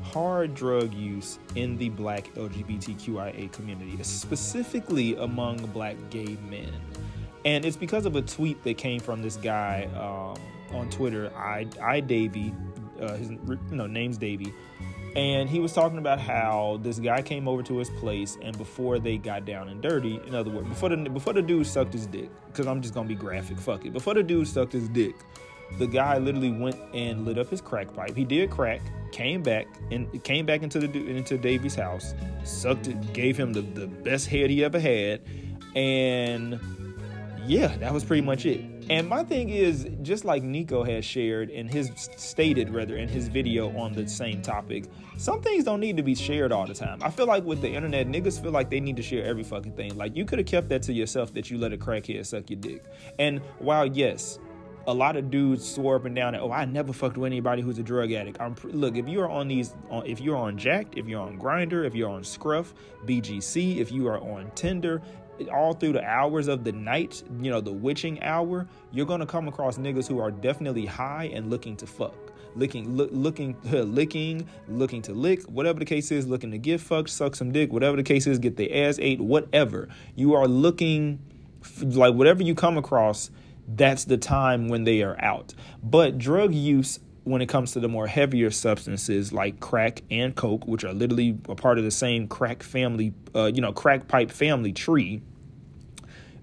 hard drug use in the black LGBTQIA community, specifically among black gay men. And it's because of a tweet that came from this guy um, on Twitter, I, I Davey, uh, his you know name's Davey, and he was talking about how this guy came over to his place, and before they got down and dirty, in other words, before the before the dude sucked his dick, because I'm just gonna be graphic, fuck it. Before the dude sucked his dick, the guy literally went and lit up his crack pipe. He did crack, came back and came back into the into Davy's house, sucked it, gave him the, the best head he ever had, and yeah, that was pretty much it. And my thing is, just like Nico has shared in his stated rather in his video on the same topic, some things don't need to be shared all the time. I feel like with the internet, niggas feel like they need to share every fucking thing. Like you could have kept that to yourself that you let a crackhead suck your dick. And while yes, a lot of dudes swore up and down that oh I never fucked with anybody who's a drug addict. I'm look if you're on these uh, if you're on Jack'd, if you're on Grindr, if you're on Scruff, BGC, if you are on Tinder, all through the hours of the night, you know, the witching hour, you're gonna come across niggas who are definitely high and looking to fuck. Licking, look, looking, <laughs> licking, looking to lick, whatever the case is, looking to get fucked, suck some dick, whatever the case is, get their ass ate, whatever. You are looking, like whatever you come across, that's the time when they are out. But drug use when it comes to the more heavier substances like crack and coke, which are literally a part of the same crack family, uh, you know, crack pipe family tree,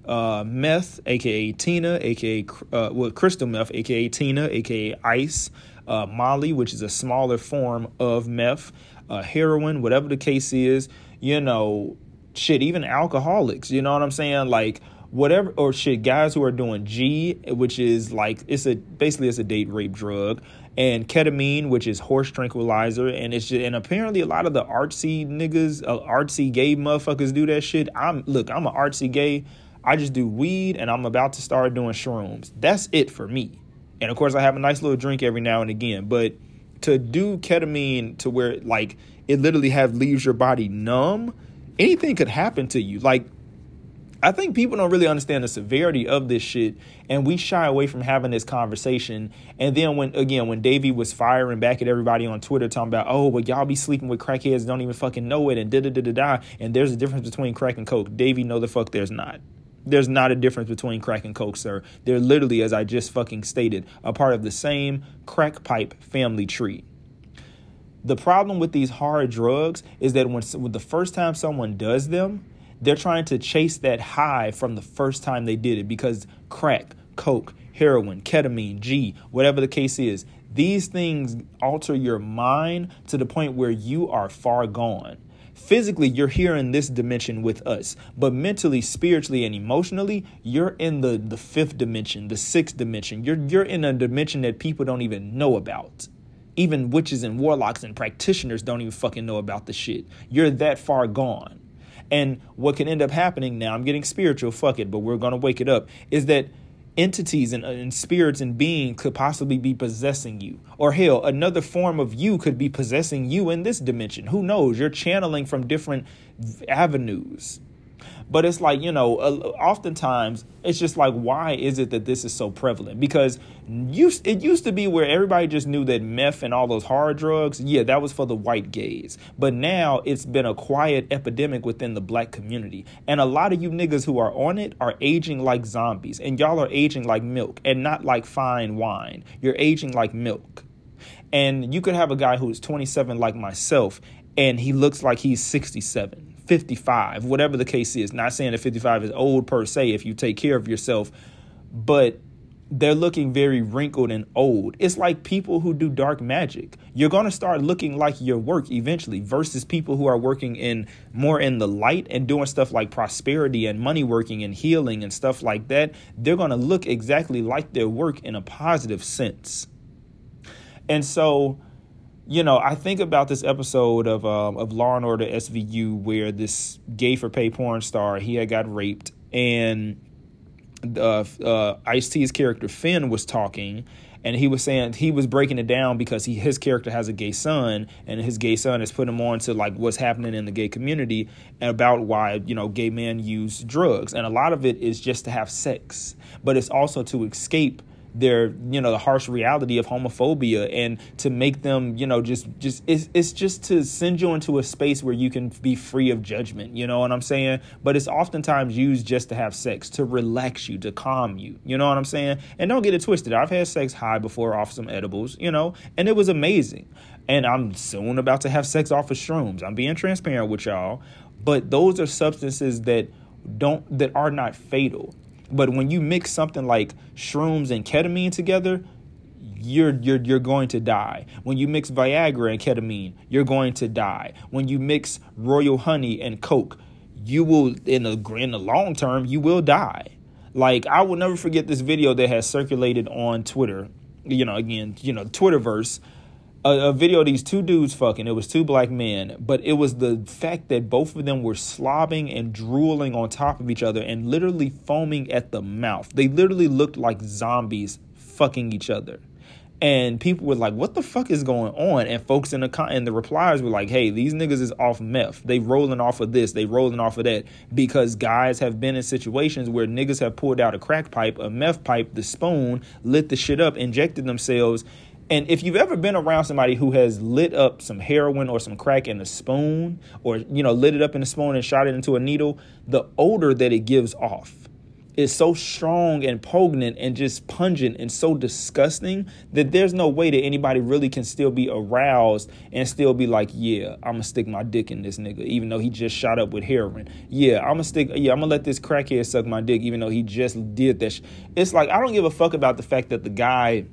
uh, meth, aka Tina, aka uh, well, crystal meth, aka Tina, aka ice, uh, Molly, which is a smaller form of meth, uh, heroin, whatever the case is. You know, shit, even alcoholics. You know what I'm saying? Like whatever or shit guys who are doing G which is like it's a basically it's a date rape drug and ketamine which is horse tranquilizer and it's just, and apparently a lot of the artsy niggas uh, artsy gay motherfuckers do that shit I'm look I'm an artsy gay I just do weed and I'm about to start doing shrooms. That's it for me. And of course, I have a nice little drink every now and again. But to do ketamine to where like it literally have leaves your body numb, anything could happen to you. Like I think people don't really understand the severity of this shit, and we shy away from having this conversation. And then when again, when Davey was firing back at everybody on Twitter talking about, oh, but y'all be sleeping with crackheads, don't even fucking know it, and da da da da da. And there's a difference between crack and coke. Davey, no, the fuck, there's not there's not a difference between crack and coke, sir. They're literally, as I just fucking stated, a part of the same crack pipe family tree. The problem with these hard drugs is that when, when the first time someone does them, they're trying to chase that high from the first time they did it because crack, coke, heroin, ketamine, G, whatever the case is, these things alter your mind to the point where you are far gone. Physically you're here in this dimension with us but mentally spiritually and emotionally you're in the the fifth dimension the sixth dimension. You're you're in a dimension that people don't even know about. Even witches and warlocks and practitioners don't even fucking know about the shit. You're that far gone and what can end up happening now i'm getting spiritual fuck it but we're gonna wake it up is that entities and, and, spirits and beings could possibly be possessing you. Or hell, another form of you could be possessing you in this dimension. Who knows? You're channeling from different avenues. But it's like, you know, oftentimes it's just like, why is it that this is so prevalent? Because used, it used to be where everybody just knew that meth and all those hard drugs, yeah, that was for the white gays. But now it's been a quiet epidemic within the black community. And a lot of you niggas who are on it are aging like zombies. And y'all are aging like milk and not like fine wine. You're aging like milk. And you could have a guy who's 27 like myself and he looks like he's 67 55, whatever the case is. Not saying that 55 is old per se if you take care of yourself, but they're looking very wrinkled and old. It's like people who do dark magic. You're going to start looking like your work eventually versus people who are working in more in the light and doing stuff like prosperity and money working and healing and stuff like that. They're going to look exactly like their work in a positive sense. And so you know, I think about this episode of um, of Law and Order SVU where this gay for pay porn star he had got raped and uh, uh, Ice T's character Fin was talking and he was saying he was breaking it down because he his character has a gay son and his gay son has put him on to like what's happening in the gay community and about why you know gay men use drugs. And a lot of it is just to have sex but it's also to escape their you know the harsh reality of homophobia and to make them you know just just it's, it's just to send you into a space where you can be free of judgment you know what i'm saying? But it's oftentimes used just to have sex to relax you to calm you you know what i'm saying? And don't get it twisted. I've had sex high before off some edibles you know and it was amazing. And i'm soon about to have sex off of shrooms. I'm being transparent with y'all but those are substances that don't that are not fatal but when you mix something like shrooms and ketamine together, you're you're you're going to die. When you mix Viagra and ketamine, you're going to die. When you mix royal honey and coke, you will in the in the long term you will die. Like I will never forget this video that has circulated on Twitter. You know, again, you know, Twitterverse a, a, video of these two dudes fucking. It was two black men, but it was the fact that both of them were slobbing and drooling on top of each other and literally foaming at the mouth. They literally looked like zombies fucking each other. And people were like, "What the fuck is going on?" And folks in the con- and the replies were like, "Hey, these niggas is off meth. They rolling off of this. They rolling off of that because guys have been in situations where niggas have pulled out a crack pipe, a meth pipe, the spoon, lit the shit up, injected themselves, and if you've ever been around somebody who has lit up some heroin or some crack in a spoon, or you know, lit it up in a spoon and shot it into a needle, the odor that it gives off is so strong and potent and just pungent and so disgusting that there's no way that anybody really can still be aroused and still be like, yeah, I'm gonna stick my dick in this nigga, even though he just shot up with heroin. Yeah, I'm gonna stick, yeah, I'm gonna let this crackhead suck my dick, even though he just did that. Sh-. It's like, I don't give a fuck about the fact that the guy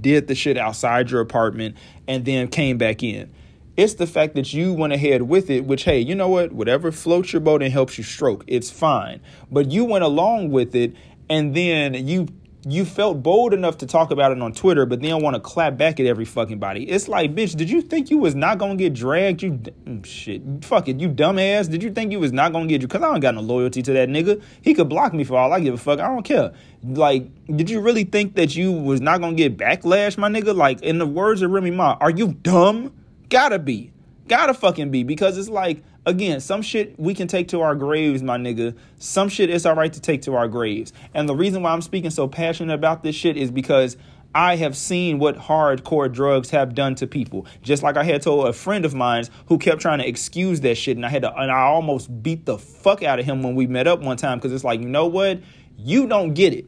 did the shit outside your apartment and then came back in. It's the fact that you went ahead with it, which, hey, you know what? Whatever floats your boat and helps you stroke, it's fine. But you went along with it and then you you felt bold enough to talk about it on Twitter, but then want to clap back at every fucking body. It's like, bitch, did you think you was not gonna get dragged? You mm, shit, fuck it, you dumbass. Did you think you was not gonna get you? Cause I don't got no loyalty to that nigga. He could block me for all I give a fuck. I don't care. Like, did you really think that you was not gonna get backlash, my nigga? Like, in the words of Remy Ma, are you dumb? Gotta be. Gotta fucking be. Because it's like, again, some shit we can take to our graves, my nigga. Some shit it's all right to take to our graves. And the reason why I'm speaking so passionate about this shit is because I have seen what hardcore drugs have done to people. Just like I had told a friend of mine who kept trying to excuse that shit, and I had to, and I almost beat the fuck out of him when we met up one time because it's like, you know what? You don't get it.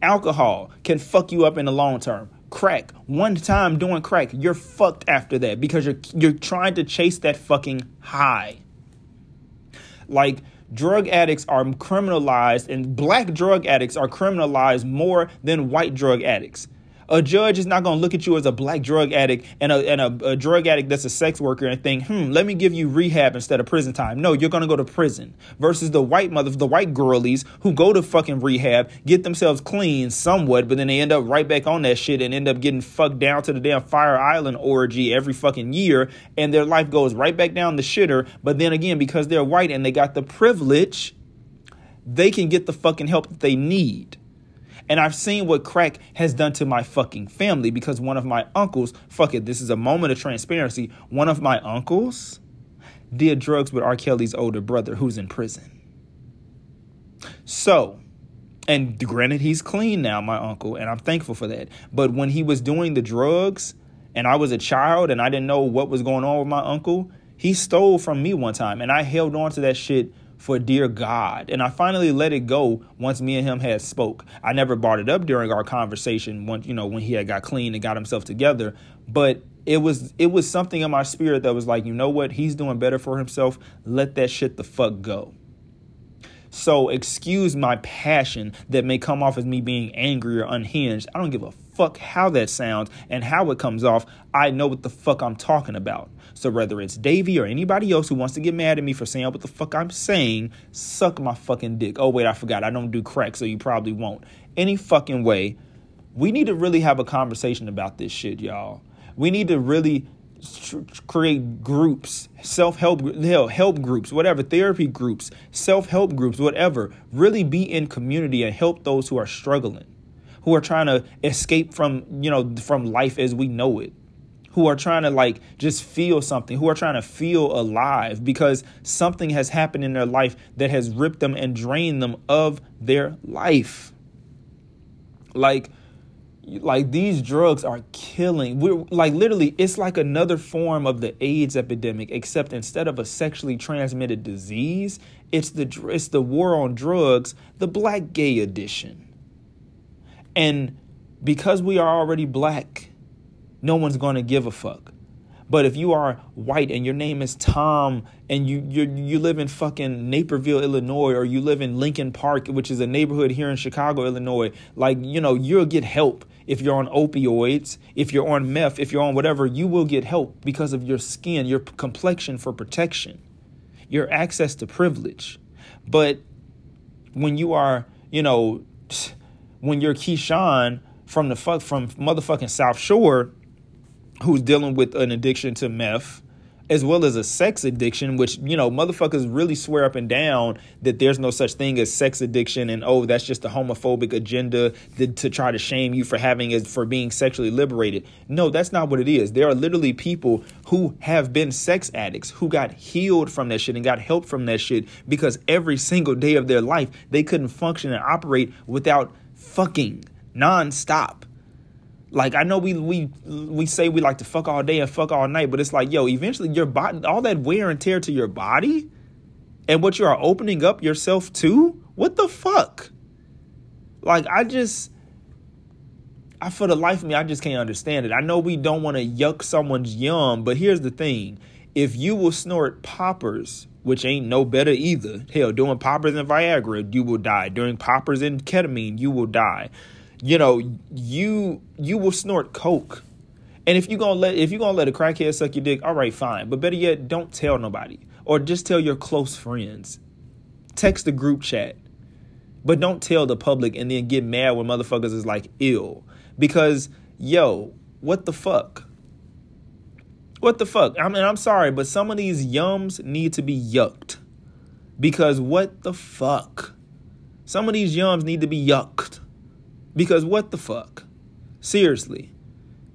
Alcohol can fuck you up in the long term crack. One time doing crack you're fucked after that because you're you're trying to chase that fucking high. Like drug addicts are criminalized and black drug addicts are criminalized more than white drug addicts a judge is not going to look at you as a black drug addict and, a, and a, a, drug addict that's a sex worker and think, hmm, let me give you rehab instead of prison time. No, you're going to go to prison. Versus the white mother, the white girlies who go to fucking rehab, get themselves clean somewhat, but then they end up right back on that shit and end up getting fucked down to the damn Fire Island orgy every fucking year. And their life goes right back down the shitter. But then again, because they're white and they got the privilege, they can get the fucking help that they need. And I've seen what crack has done to my fucking family because one of my uncles, fuck it, this is a moment of transparency. One of my uncles did drugs with R. Kelly's older brother who's in prison. So, and granted, he's clean now, my uncle, and I'm thankful for that. But when he was doing the drugs and I was a child and I didn't know what was going on with my uncle, he stole from me one time and I held on to that shit for dear God. And I finally let it go once me and him had spoke. I never brought it up during our conversation when you know when he had got clean and got himself together, but it was it was something in my spirit that was like, you know what? He's doing better for himself. Let that shit the fuck go. So excuse my passion that may come off as me being angry or unhinged. I don't give a fuck how that sounds and how it comes off. I know what the fuck I'm talking about. So whether it's Davy or anybody else who wants to get mad at me for saying what the fuck I'm saying, suck my fucking dick. Oh wait, I forgot. I don't do crack, so you probably won't. Any fucking way. We need to really have a conversation about this shit, y'all. We need to really create groups, self-help help groups, whatever, therapy groups, self-help groups, whatever. Really be in community and help those who are struggling, who are trying to escape from, you know, from life as we know it who are trying to like just feel something, who are trying to feel alive because something has happened in their life that has ripped them and drained them of their life. Like like these drugs are killing we're like literally it's like another form of the aids epidemic except instead of a sexually transmitted disease it's the it's the war on drugs the black gay edition and because we are already black no one's going to give a fuck. But if you are white and your name is Tom and you you you live in fucking Naperville, Illinois, or you live in Lincoln Park, which is a neighborhood here in Chicago, Illinois, like you know you'll get help if you're on opioids, if you're on meth, if you're on whatever, you will get help because of your skin, your complexion for protection, your access to privilege. But when you are, you know, when you're Keyshawn from the fuck from motherfucking South Shore who's dealing with an addiction to meth as well as a sex addiction, which, you know, motherfuckers really swear up and down that there's no such thing as sex addiction and, oh, that's just a homophobic agenda to, try to shame you for having it, for being sexually liberated. No, that's not what it is. There are literally people who have been sex addicts who got healed from that shit and got help from that shit because every single day of their life they couldn't function and operate without fucking nonstop. Like I know we we we say we like to fuck all day and fuck all night, but it's like, yo, eventually your body all that wear and tear to your body and what you are opening up yourself to, What the fuck? Like, I just, I for the life of me, I just can't understand it. I know we don't want to yuck someone's yum, but here's the thing: if you will snort poppers, which ain't no better either, hell, doing poppers and Viagra, you will die. Doing poppers and ketamine, you will die. You know, you you will snort coke. And if you gonna let if you gonna let a crackhead suck your dick, all right, fine. But better yet, don't tell nobody, or just tell your close friends. Text the group chat, but don't tell the public and then get mad when motherfuckers is like ill. Because, yo, what the fuck? What the fuck? I mean, I'm sorry, but some of these yums need to be yucked. Because what the fuck? Some of these yums need to be yucked. Because what the fuck? Seriously.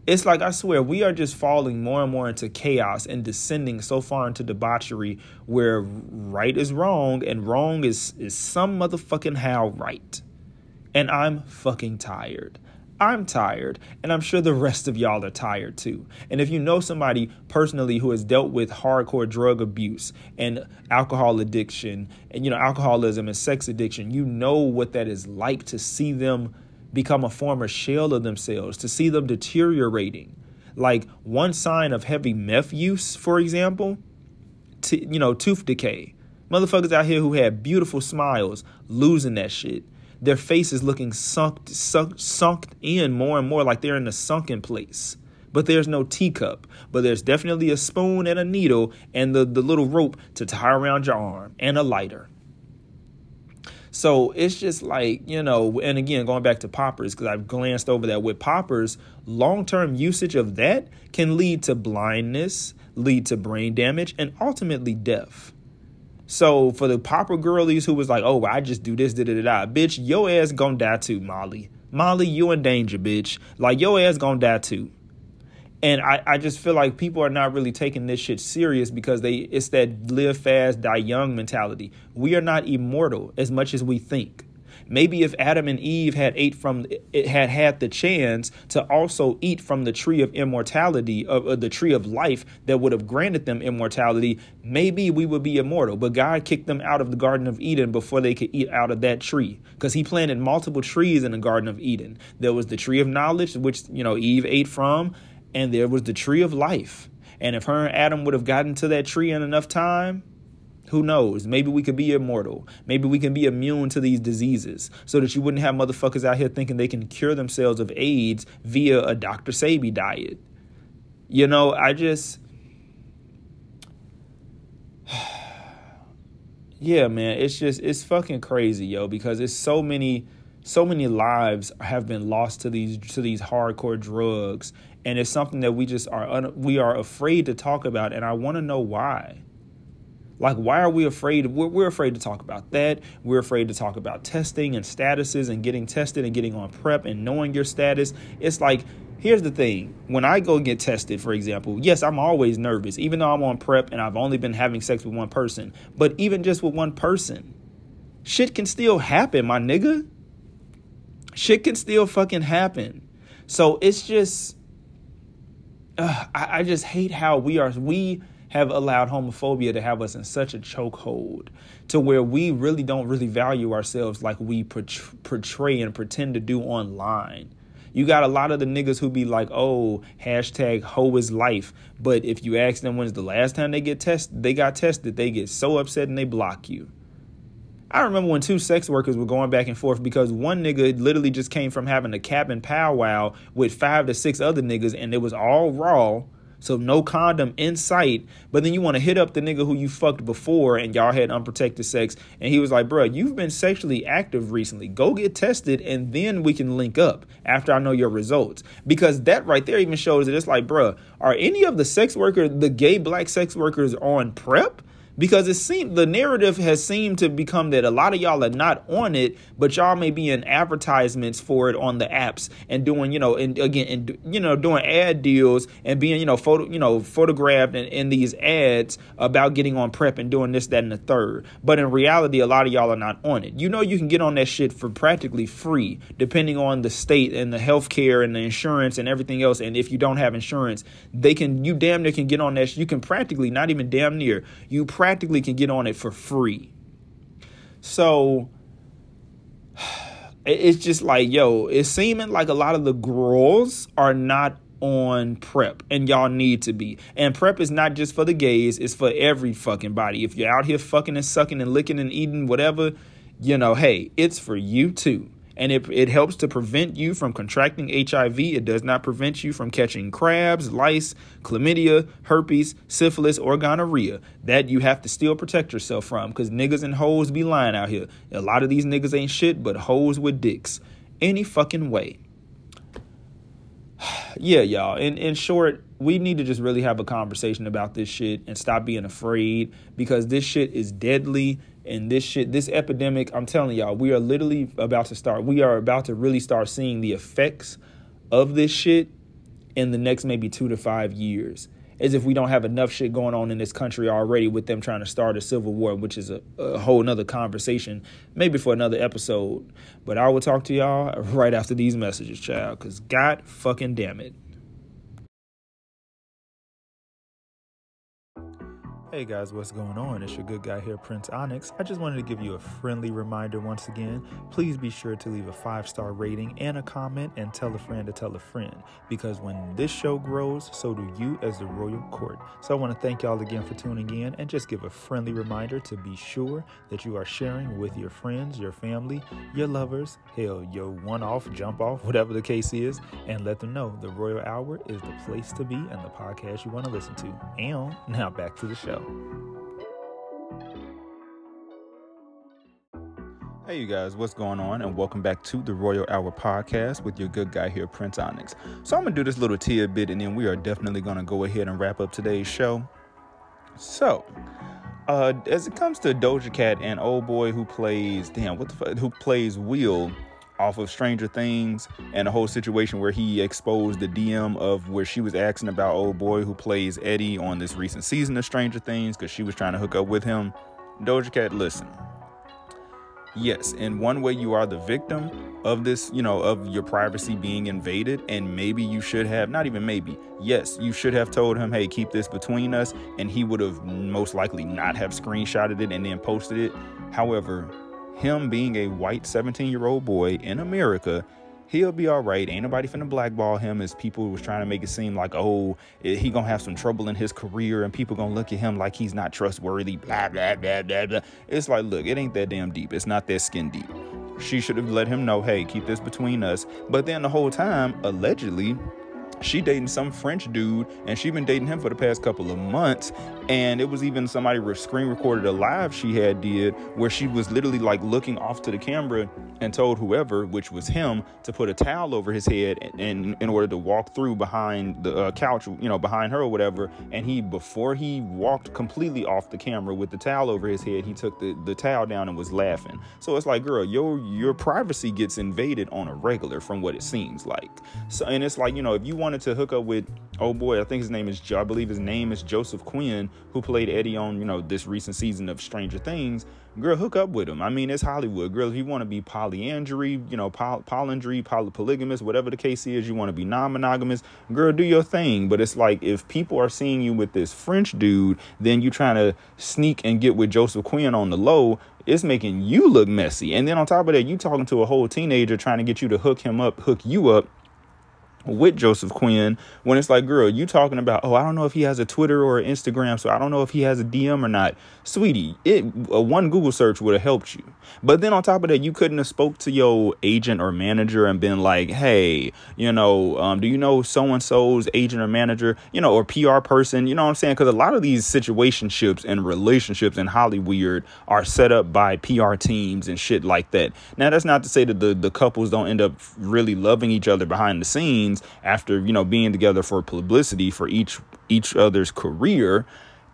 It's like, I swear, we are just falling more and more into chaos and descending so far into debauchery where right is wrong and wrong is, is some motherfucking how right. And I'm fucking tired. I'm tired, and I'm sure the rest of y'all are tired too. And if you know somebody personally who has dealt with hardcore drug abuse and alcohol addiction, and you know, alcoholism and sex addiction, you know what that is like to see them become a former shell of themselves, to see them deteriorating. Like one sign of heavy meth use, for example, you know, tooth decay. Motherfuckers out here who had beautiful smiles losing that shit their faces looking sunk, sunk, sunk in more and more like they're in a sunken place. But there's no teacup, but there's definitely a spoon and a needle and the, the little rope to tie around your arm and a lighter. So it's just like, you know, and again, going back to poppers, because I've glanced over that with poppers, long term usage of that can lead to blindness, lead to brain damage, and ultimately death. So for the popper girlies who was like, oh, I just do this, da da da, bitch, your ass gonna die too, Molly. Molly, you in danger, bitch. Like your ass gonna die too. And I, I just feel like people are not really taking this shit serious because they it's that live fast, die young mentality. We are not immortal as much as we think. Maybe if Adam and Eve had ate from it had had the chance to also eat from the tree of immortality of, the tree of life that would have granted them immortality, maybe we would be immortal. But God kicked them out of the Garden of Eden before they could eat out of that tree because He planted multiple trees in the Garden of Eden. There was the tree of knowledge, which you know Eve ate from, and there was the tree of life. And if her and Adam would have gotten to that tree in enough time, who knows? Maybe we could be immortal. Maybe we can be immune to these diseases so that you wouldn't have motherfuckers out here thinking they can cure themselves of AIDS via a Dr. Sebi diet. You know, I just. <sighs> yeah, man, it's just, it's fucking crazy, yo, because it's so many. So many lives have been lost to these to these hardcore drugs, and it's something that we just are un, we are afraid to talk about, and I want to know why. Like, why are we afraid? We're, we're afraid to talk about that. We're afraid to talk about testing and statuses and getting tested and getting on PrEP and knowing your status. It's like, here's the thing when I go get tested, for example, yes, I'm always nervous, even though I'm on PrEP and I've only been having sex with one person. But even just with one person, shit can still happen, my nigga. Shit can still fucking happen. So it's just, uh, I, I just hate how we are, we, have allowed homophobia to have us in such a chokehold to where we really don't really value ourselves like we portray and pretend to do online. You got a lot of the niggas who be like, oh, hashtag hoe is life. But if you ask them when's the last time they get tested, they got tested, they get so upset and they block you. I remember when two sex workers were going back and forth because one nigga literally just came from having a cabin powwow with five to six other niggas and it was all raw so no condom in sight. But then you want to hit up the nigga who you fucked before and y'all had unprotected sex. And he was like, bro, you've been sexually active recently. Go get tested and then we can link up after I know your results. Because that right there even shows that it's like, bro, are any of the sex workers, the gay black sex workers on PrEP? Because it seemed the narrative has seemed to become that a lot of y'all are not on it, but y'all may be in advertisements for it on the apps and doing, you know, and again, and you know, doing ad deals and being, you know, photo, you know, photographed in, in these ads about getting on PrEP and doing this, that, and the third. But in reality, a lot of y'all are not on it. You know, you can get on that shit for practically free, depending on the state and the healthcare and the insurance and everything else. And if you don't have insurance, they can, you damn near can get on that. You can practically, not even damn near, you practically can get on it for free. So <sighs> it's just like, yo, it's seeming like a lot of the girls are not on PrEP and y'all need to be. And PrEP is not just for the gays it's for every fucking body. If you're out here fucking and sucking and licking and eating whatever you know hey it's for you too and it, it helps to prevent you from contracting HIV. It does not prevent you from catching crabs, lice, chlamydia, herpes, syphilis, or gonorrhea. That you have to still protect yourself from because niggas and hoes be lying out here. A lot of these niggas ain't shit but hoes with dicks. Any fucking way. <sighs> yeah, y'all. In in short, we need to just really have a conversation about this shit and stop being afraid because this shit is deadly and this shit this epidemic, I'm telling y'all, we are literally about to start we are about to really start seeing the effects of this shit in the next maybe 2 to 5 years. As if we don't have enough shit going on in this country already with them trying to start a civil war, which is a, a whole nother conversation, maybe for another episode. But I will talk to y'all <laughs> right after these messages, child, because God fucking damn it. Hey guys, what's going on? It's your good guy here, Prince Onyx. I just wanted to give you a friendly reminder once again. Please be sure to leave a five star rating and a comment and tell a friend to tell a friend because when this show grows, so do you as the Royal Court. So I want to thank y'all again for tuning in and just give a friendly reminder to be sure that you are sharing with your friends, your family, your lovers, hell, your one off, jump off, whatever the case is, and let them know the Royal Hour is the place to be and the podcast you want to listen to. And now back to the show. Hey, you guys, what's going on? And welcome back to the Royal Hour podcast with your good guy here, Prince Onyx. So, I'm gonna do this little tidbit and then we are definitely gonna go ahead and wrap up today's show. So, uh, as it comes to Doja Cat and old boy who plays, damn, what the fuck, who plays Will off of Stranger Things and the whole situation where he exposed the DM of where she was asking about old boy who plays Eddie on this recent season of Stranger Things because she was trying to hook up with him. Doja Cat, listen yes, in one way you are the victim of this, you know, of your privacy being invaded. And maybe you should have, not even maybe, yes, you should have told him, hey, keep this between us. And he would have most likely not have screenshotted it and then posted it. However, him being a white 17 year old boy in America he'll be all right. Ain't nobody finna blackball him as people was trying to make it seem like, oh, eh, he gonna have some trouble in his career and people gonna look at him like he's not trustworthy, blah, blah, blah, blah, blah. It's like, look, it ain't that damn deep. It's not that skin deep. She should have let him know, hey, keep this between us. But then the whole time, allegedly, she dating some French dude, and she been dating him for the past couple of months. And it was even somebody screen recorded a live she had did where she was literally like looking off to the camera and told whoever, which was him, to put a towel over his head and, in order to walk through behind the uh, couch, you know, behind her or whatever. And he, before he walked completely off the camera with the towel over his head, he took the, the towel down and was laughing. So it's like, girl, your your privacy gets invaded on a regular from what it seems like. So and it's like, you know, if you want wanted to hook up with oh boy, I think his name is I believe his name is Joseph Quinn, who played Eddie on you know this recent season of Stranger Things. Girl, hook up with him. I mean, it's Hollywood. Girl, if you want to be polyandry, you know, poly- polyandry, polypolygamous, whatever the case is, you want to be non-monogamous, girl, do your thing. But it's like if people are seeing you with this French dude, then you trying to sneak and get with Joseph Quinn on the low it's making you look messy. And then on top of that, you talking to a whole teenager trying to get you to hook him up, hook you up with Joseph Quinn when it's like, girl, you talking about, oh, I don't know if he has a Twitter or Instagram, so I don't know if he has a DM or not. Sweetie, it a one Google search would have helped you. But then on top of that, you couldn't have spoke to your agent or manager and been like, hey, you know, um, do you know so and so's agent or manager, you know, or PR person? You know what I'm saying? Because a lot of these situationships and relationships in Hollywood are set up by PR teams and shit like that. Now, that's not to say that the the couples don't end up really loving each other behind the scenes after you know being together for publicity for each each other's career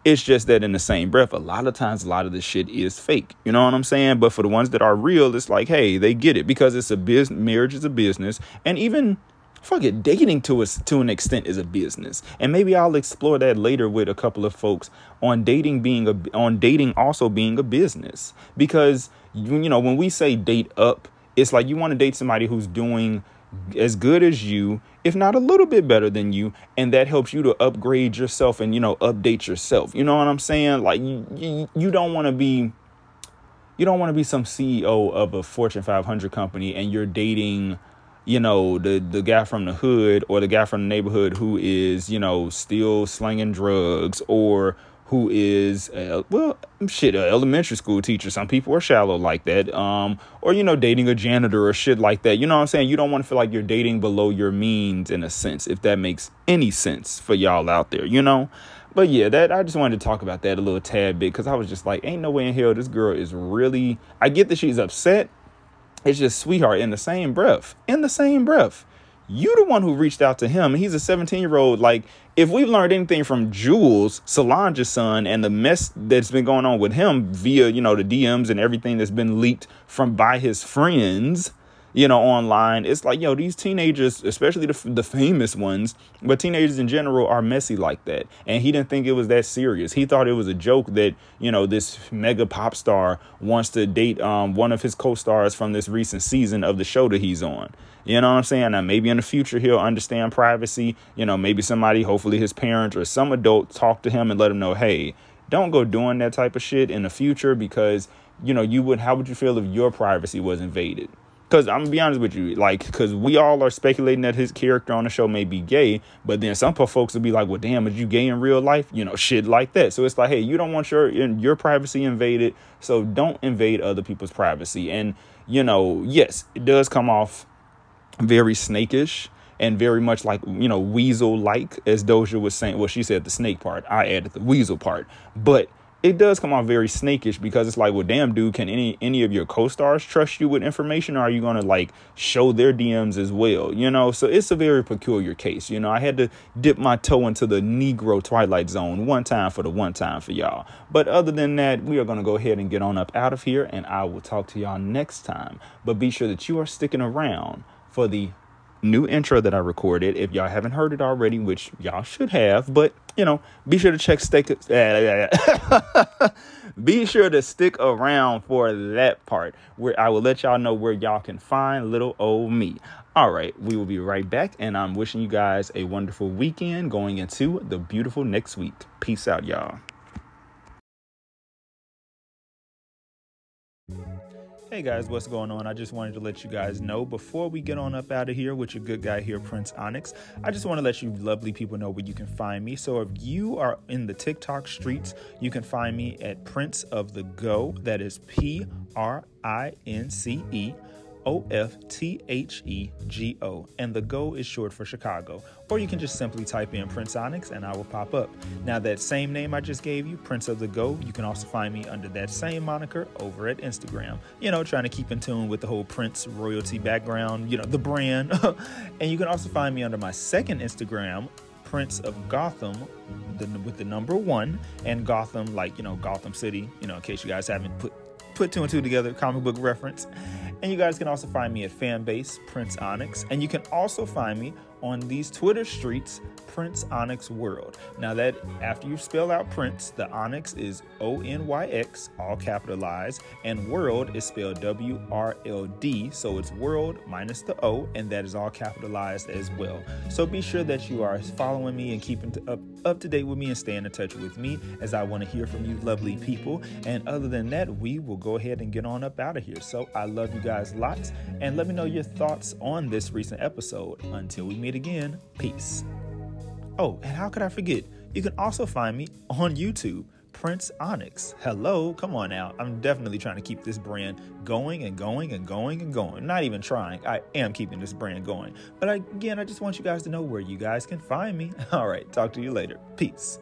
it's just that in the same breath, a lot of times, a lot of this shit is fake. You know what I'm saying? But for the ones that are real, it's like, hey, they get it because it's a business. Marriage is a business, and even fuck it, dating to us to an extent is a business. And maybe I'll explore that later with a couple of folks on dating being a on dating also being a business because you know when we say date up, it's like you want to date somebody who's doing as good as you, if not a little bit better than you, and that helps you to upgrade yourself and you know update yourself. You know what I'm saying? Like you, you, you don't want to be you don't want to be some CEO of a Fortune 500 company and you're dating, you know, the the guy from the hood or the guy from the neighborhood who is, you know, still slinging drugs or who is uh, well shit an elementary school teacher some people are shallow like that um or you know dating a janitor or shit like that you know what i'm saying you don't want to feel like you're dating below your means in a sense if that makes any sense for y'all out there you know but yeah, that I just wanted to talk about that a little tad bit because I was just like, ain't no way in hell this girl is really. I get that she's upset. It's just sweetheart in the same breath. In the same breath, you the one who reached out to him. He's a 17 year old. Like, if we've learned anything from Jules, Solange's son, and the mess that's been going on with him via, you know, the DMs and everything that's been leaked from by his friends you know, online. It's like, yo, these teenagers, especially the, the famous ones, but teenagers in general are messy like that. And he didn't think it was that serious. He thought it was a joke that, you know, this mega pop star wants to date um, one of his co stars from this recent season of the show that he's on. You know what I'm saying? Now, maybe in the future he'll understand privacy. You know, maybe somebody, hopefully his parents or some adult, talk to him and let him know, hey, don't go doing that type of shit in the future because, you know, you would, how would you feel if your privacy was invaded? Because I'm gonna be honest with you, like, because we all are speculating that his character on the show may be gay, but then some folks will be like, "Well, damn, is you gay in real life?" You know, shit like that. So it's like, hey, you don't want your your privacy invaded, so don't invade other people's privacy. And you know, yes, it does come off very snakish and very much like you know weasel like, as Doja was saying. Well, she said the snake part. I added the weasel part, but it does come off very snakish because it's like, well, damn, dude, can any any of your co-stars trust you with information, or are you gonna like show their DMs as well? You know, so it's a very peculiar case. You know, I had to dip my toe into the Negro Twilight Zone one time for the one time for y'all. But other than that, we are gonna go ahead and get on up out of here, and I will talk to y'all next time. But be sure that you are sticking around for the new intro that I recorded. If y'all haven't heard it already, which y'all should have, but you know, be sure to check stick. <laughs> be sure to stick around for that part where I will let y'all know where y'all can find little old me. All right, we will be right back, and I'm wishing you guys a wonderful weekend going into the beautiful next week. Peace out, y'all. Hey guys, what's going on? I just wanted to let you guys know before we get on up out of here with your good guy here, Prince Onyx. I just want to let you lovely people know where you can find me. So if you are in the TikTok streets, you can find me at Prince of the Go. That is P R I N C E O F T H E G O, and the Go is short for Chicago. Or you can just simply type in Prince Onyx and I will pop up. Now, that same name I just gave you, Prince of the Go, you can also find me under that same moniker over at Instagram. You know, trying to keep in tune with the whole Prince royalty background, you know, the brand. <laughs> and you can also find me under my second Instagram, Prince of Gotham the, with the number one and Gotham, like, you know, Gotham City, you know, in case you guys haven't put put two and two together, comic book reference. And you guys can also find me at Fanbase Prince Onyx. And you can also find me on these Twitter streets, Prince Onyx World. Now, that after you spell out Prince, the Onyx is O N Y X, all capitalized, and World is spelled W R L D. So it's World minus the O, and that is all capitalized as well. So be sure that you are following me and keeping up, up to date with me and staying in touch with me as I want to hear from you, lovely people. And other than that, we will go ahead and get on up out of here. So I love you guys lots, and let me know your thoughts on this recent episode. Until we meet again. Peace. Oh, and how could I forget? You can also find me on YouTube, Prince Onyx. Hello, come on now. I'm definitely trying to keep this brand going and going and going and going. Not even trying. I am keeping this brand going. But again, I just want you guys to know where you guys can find me. <laughs> All right, talk to you later. Peace.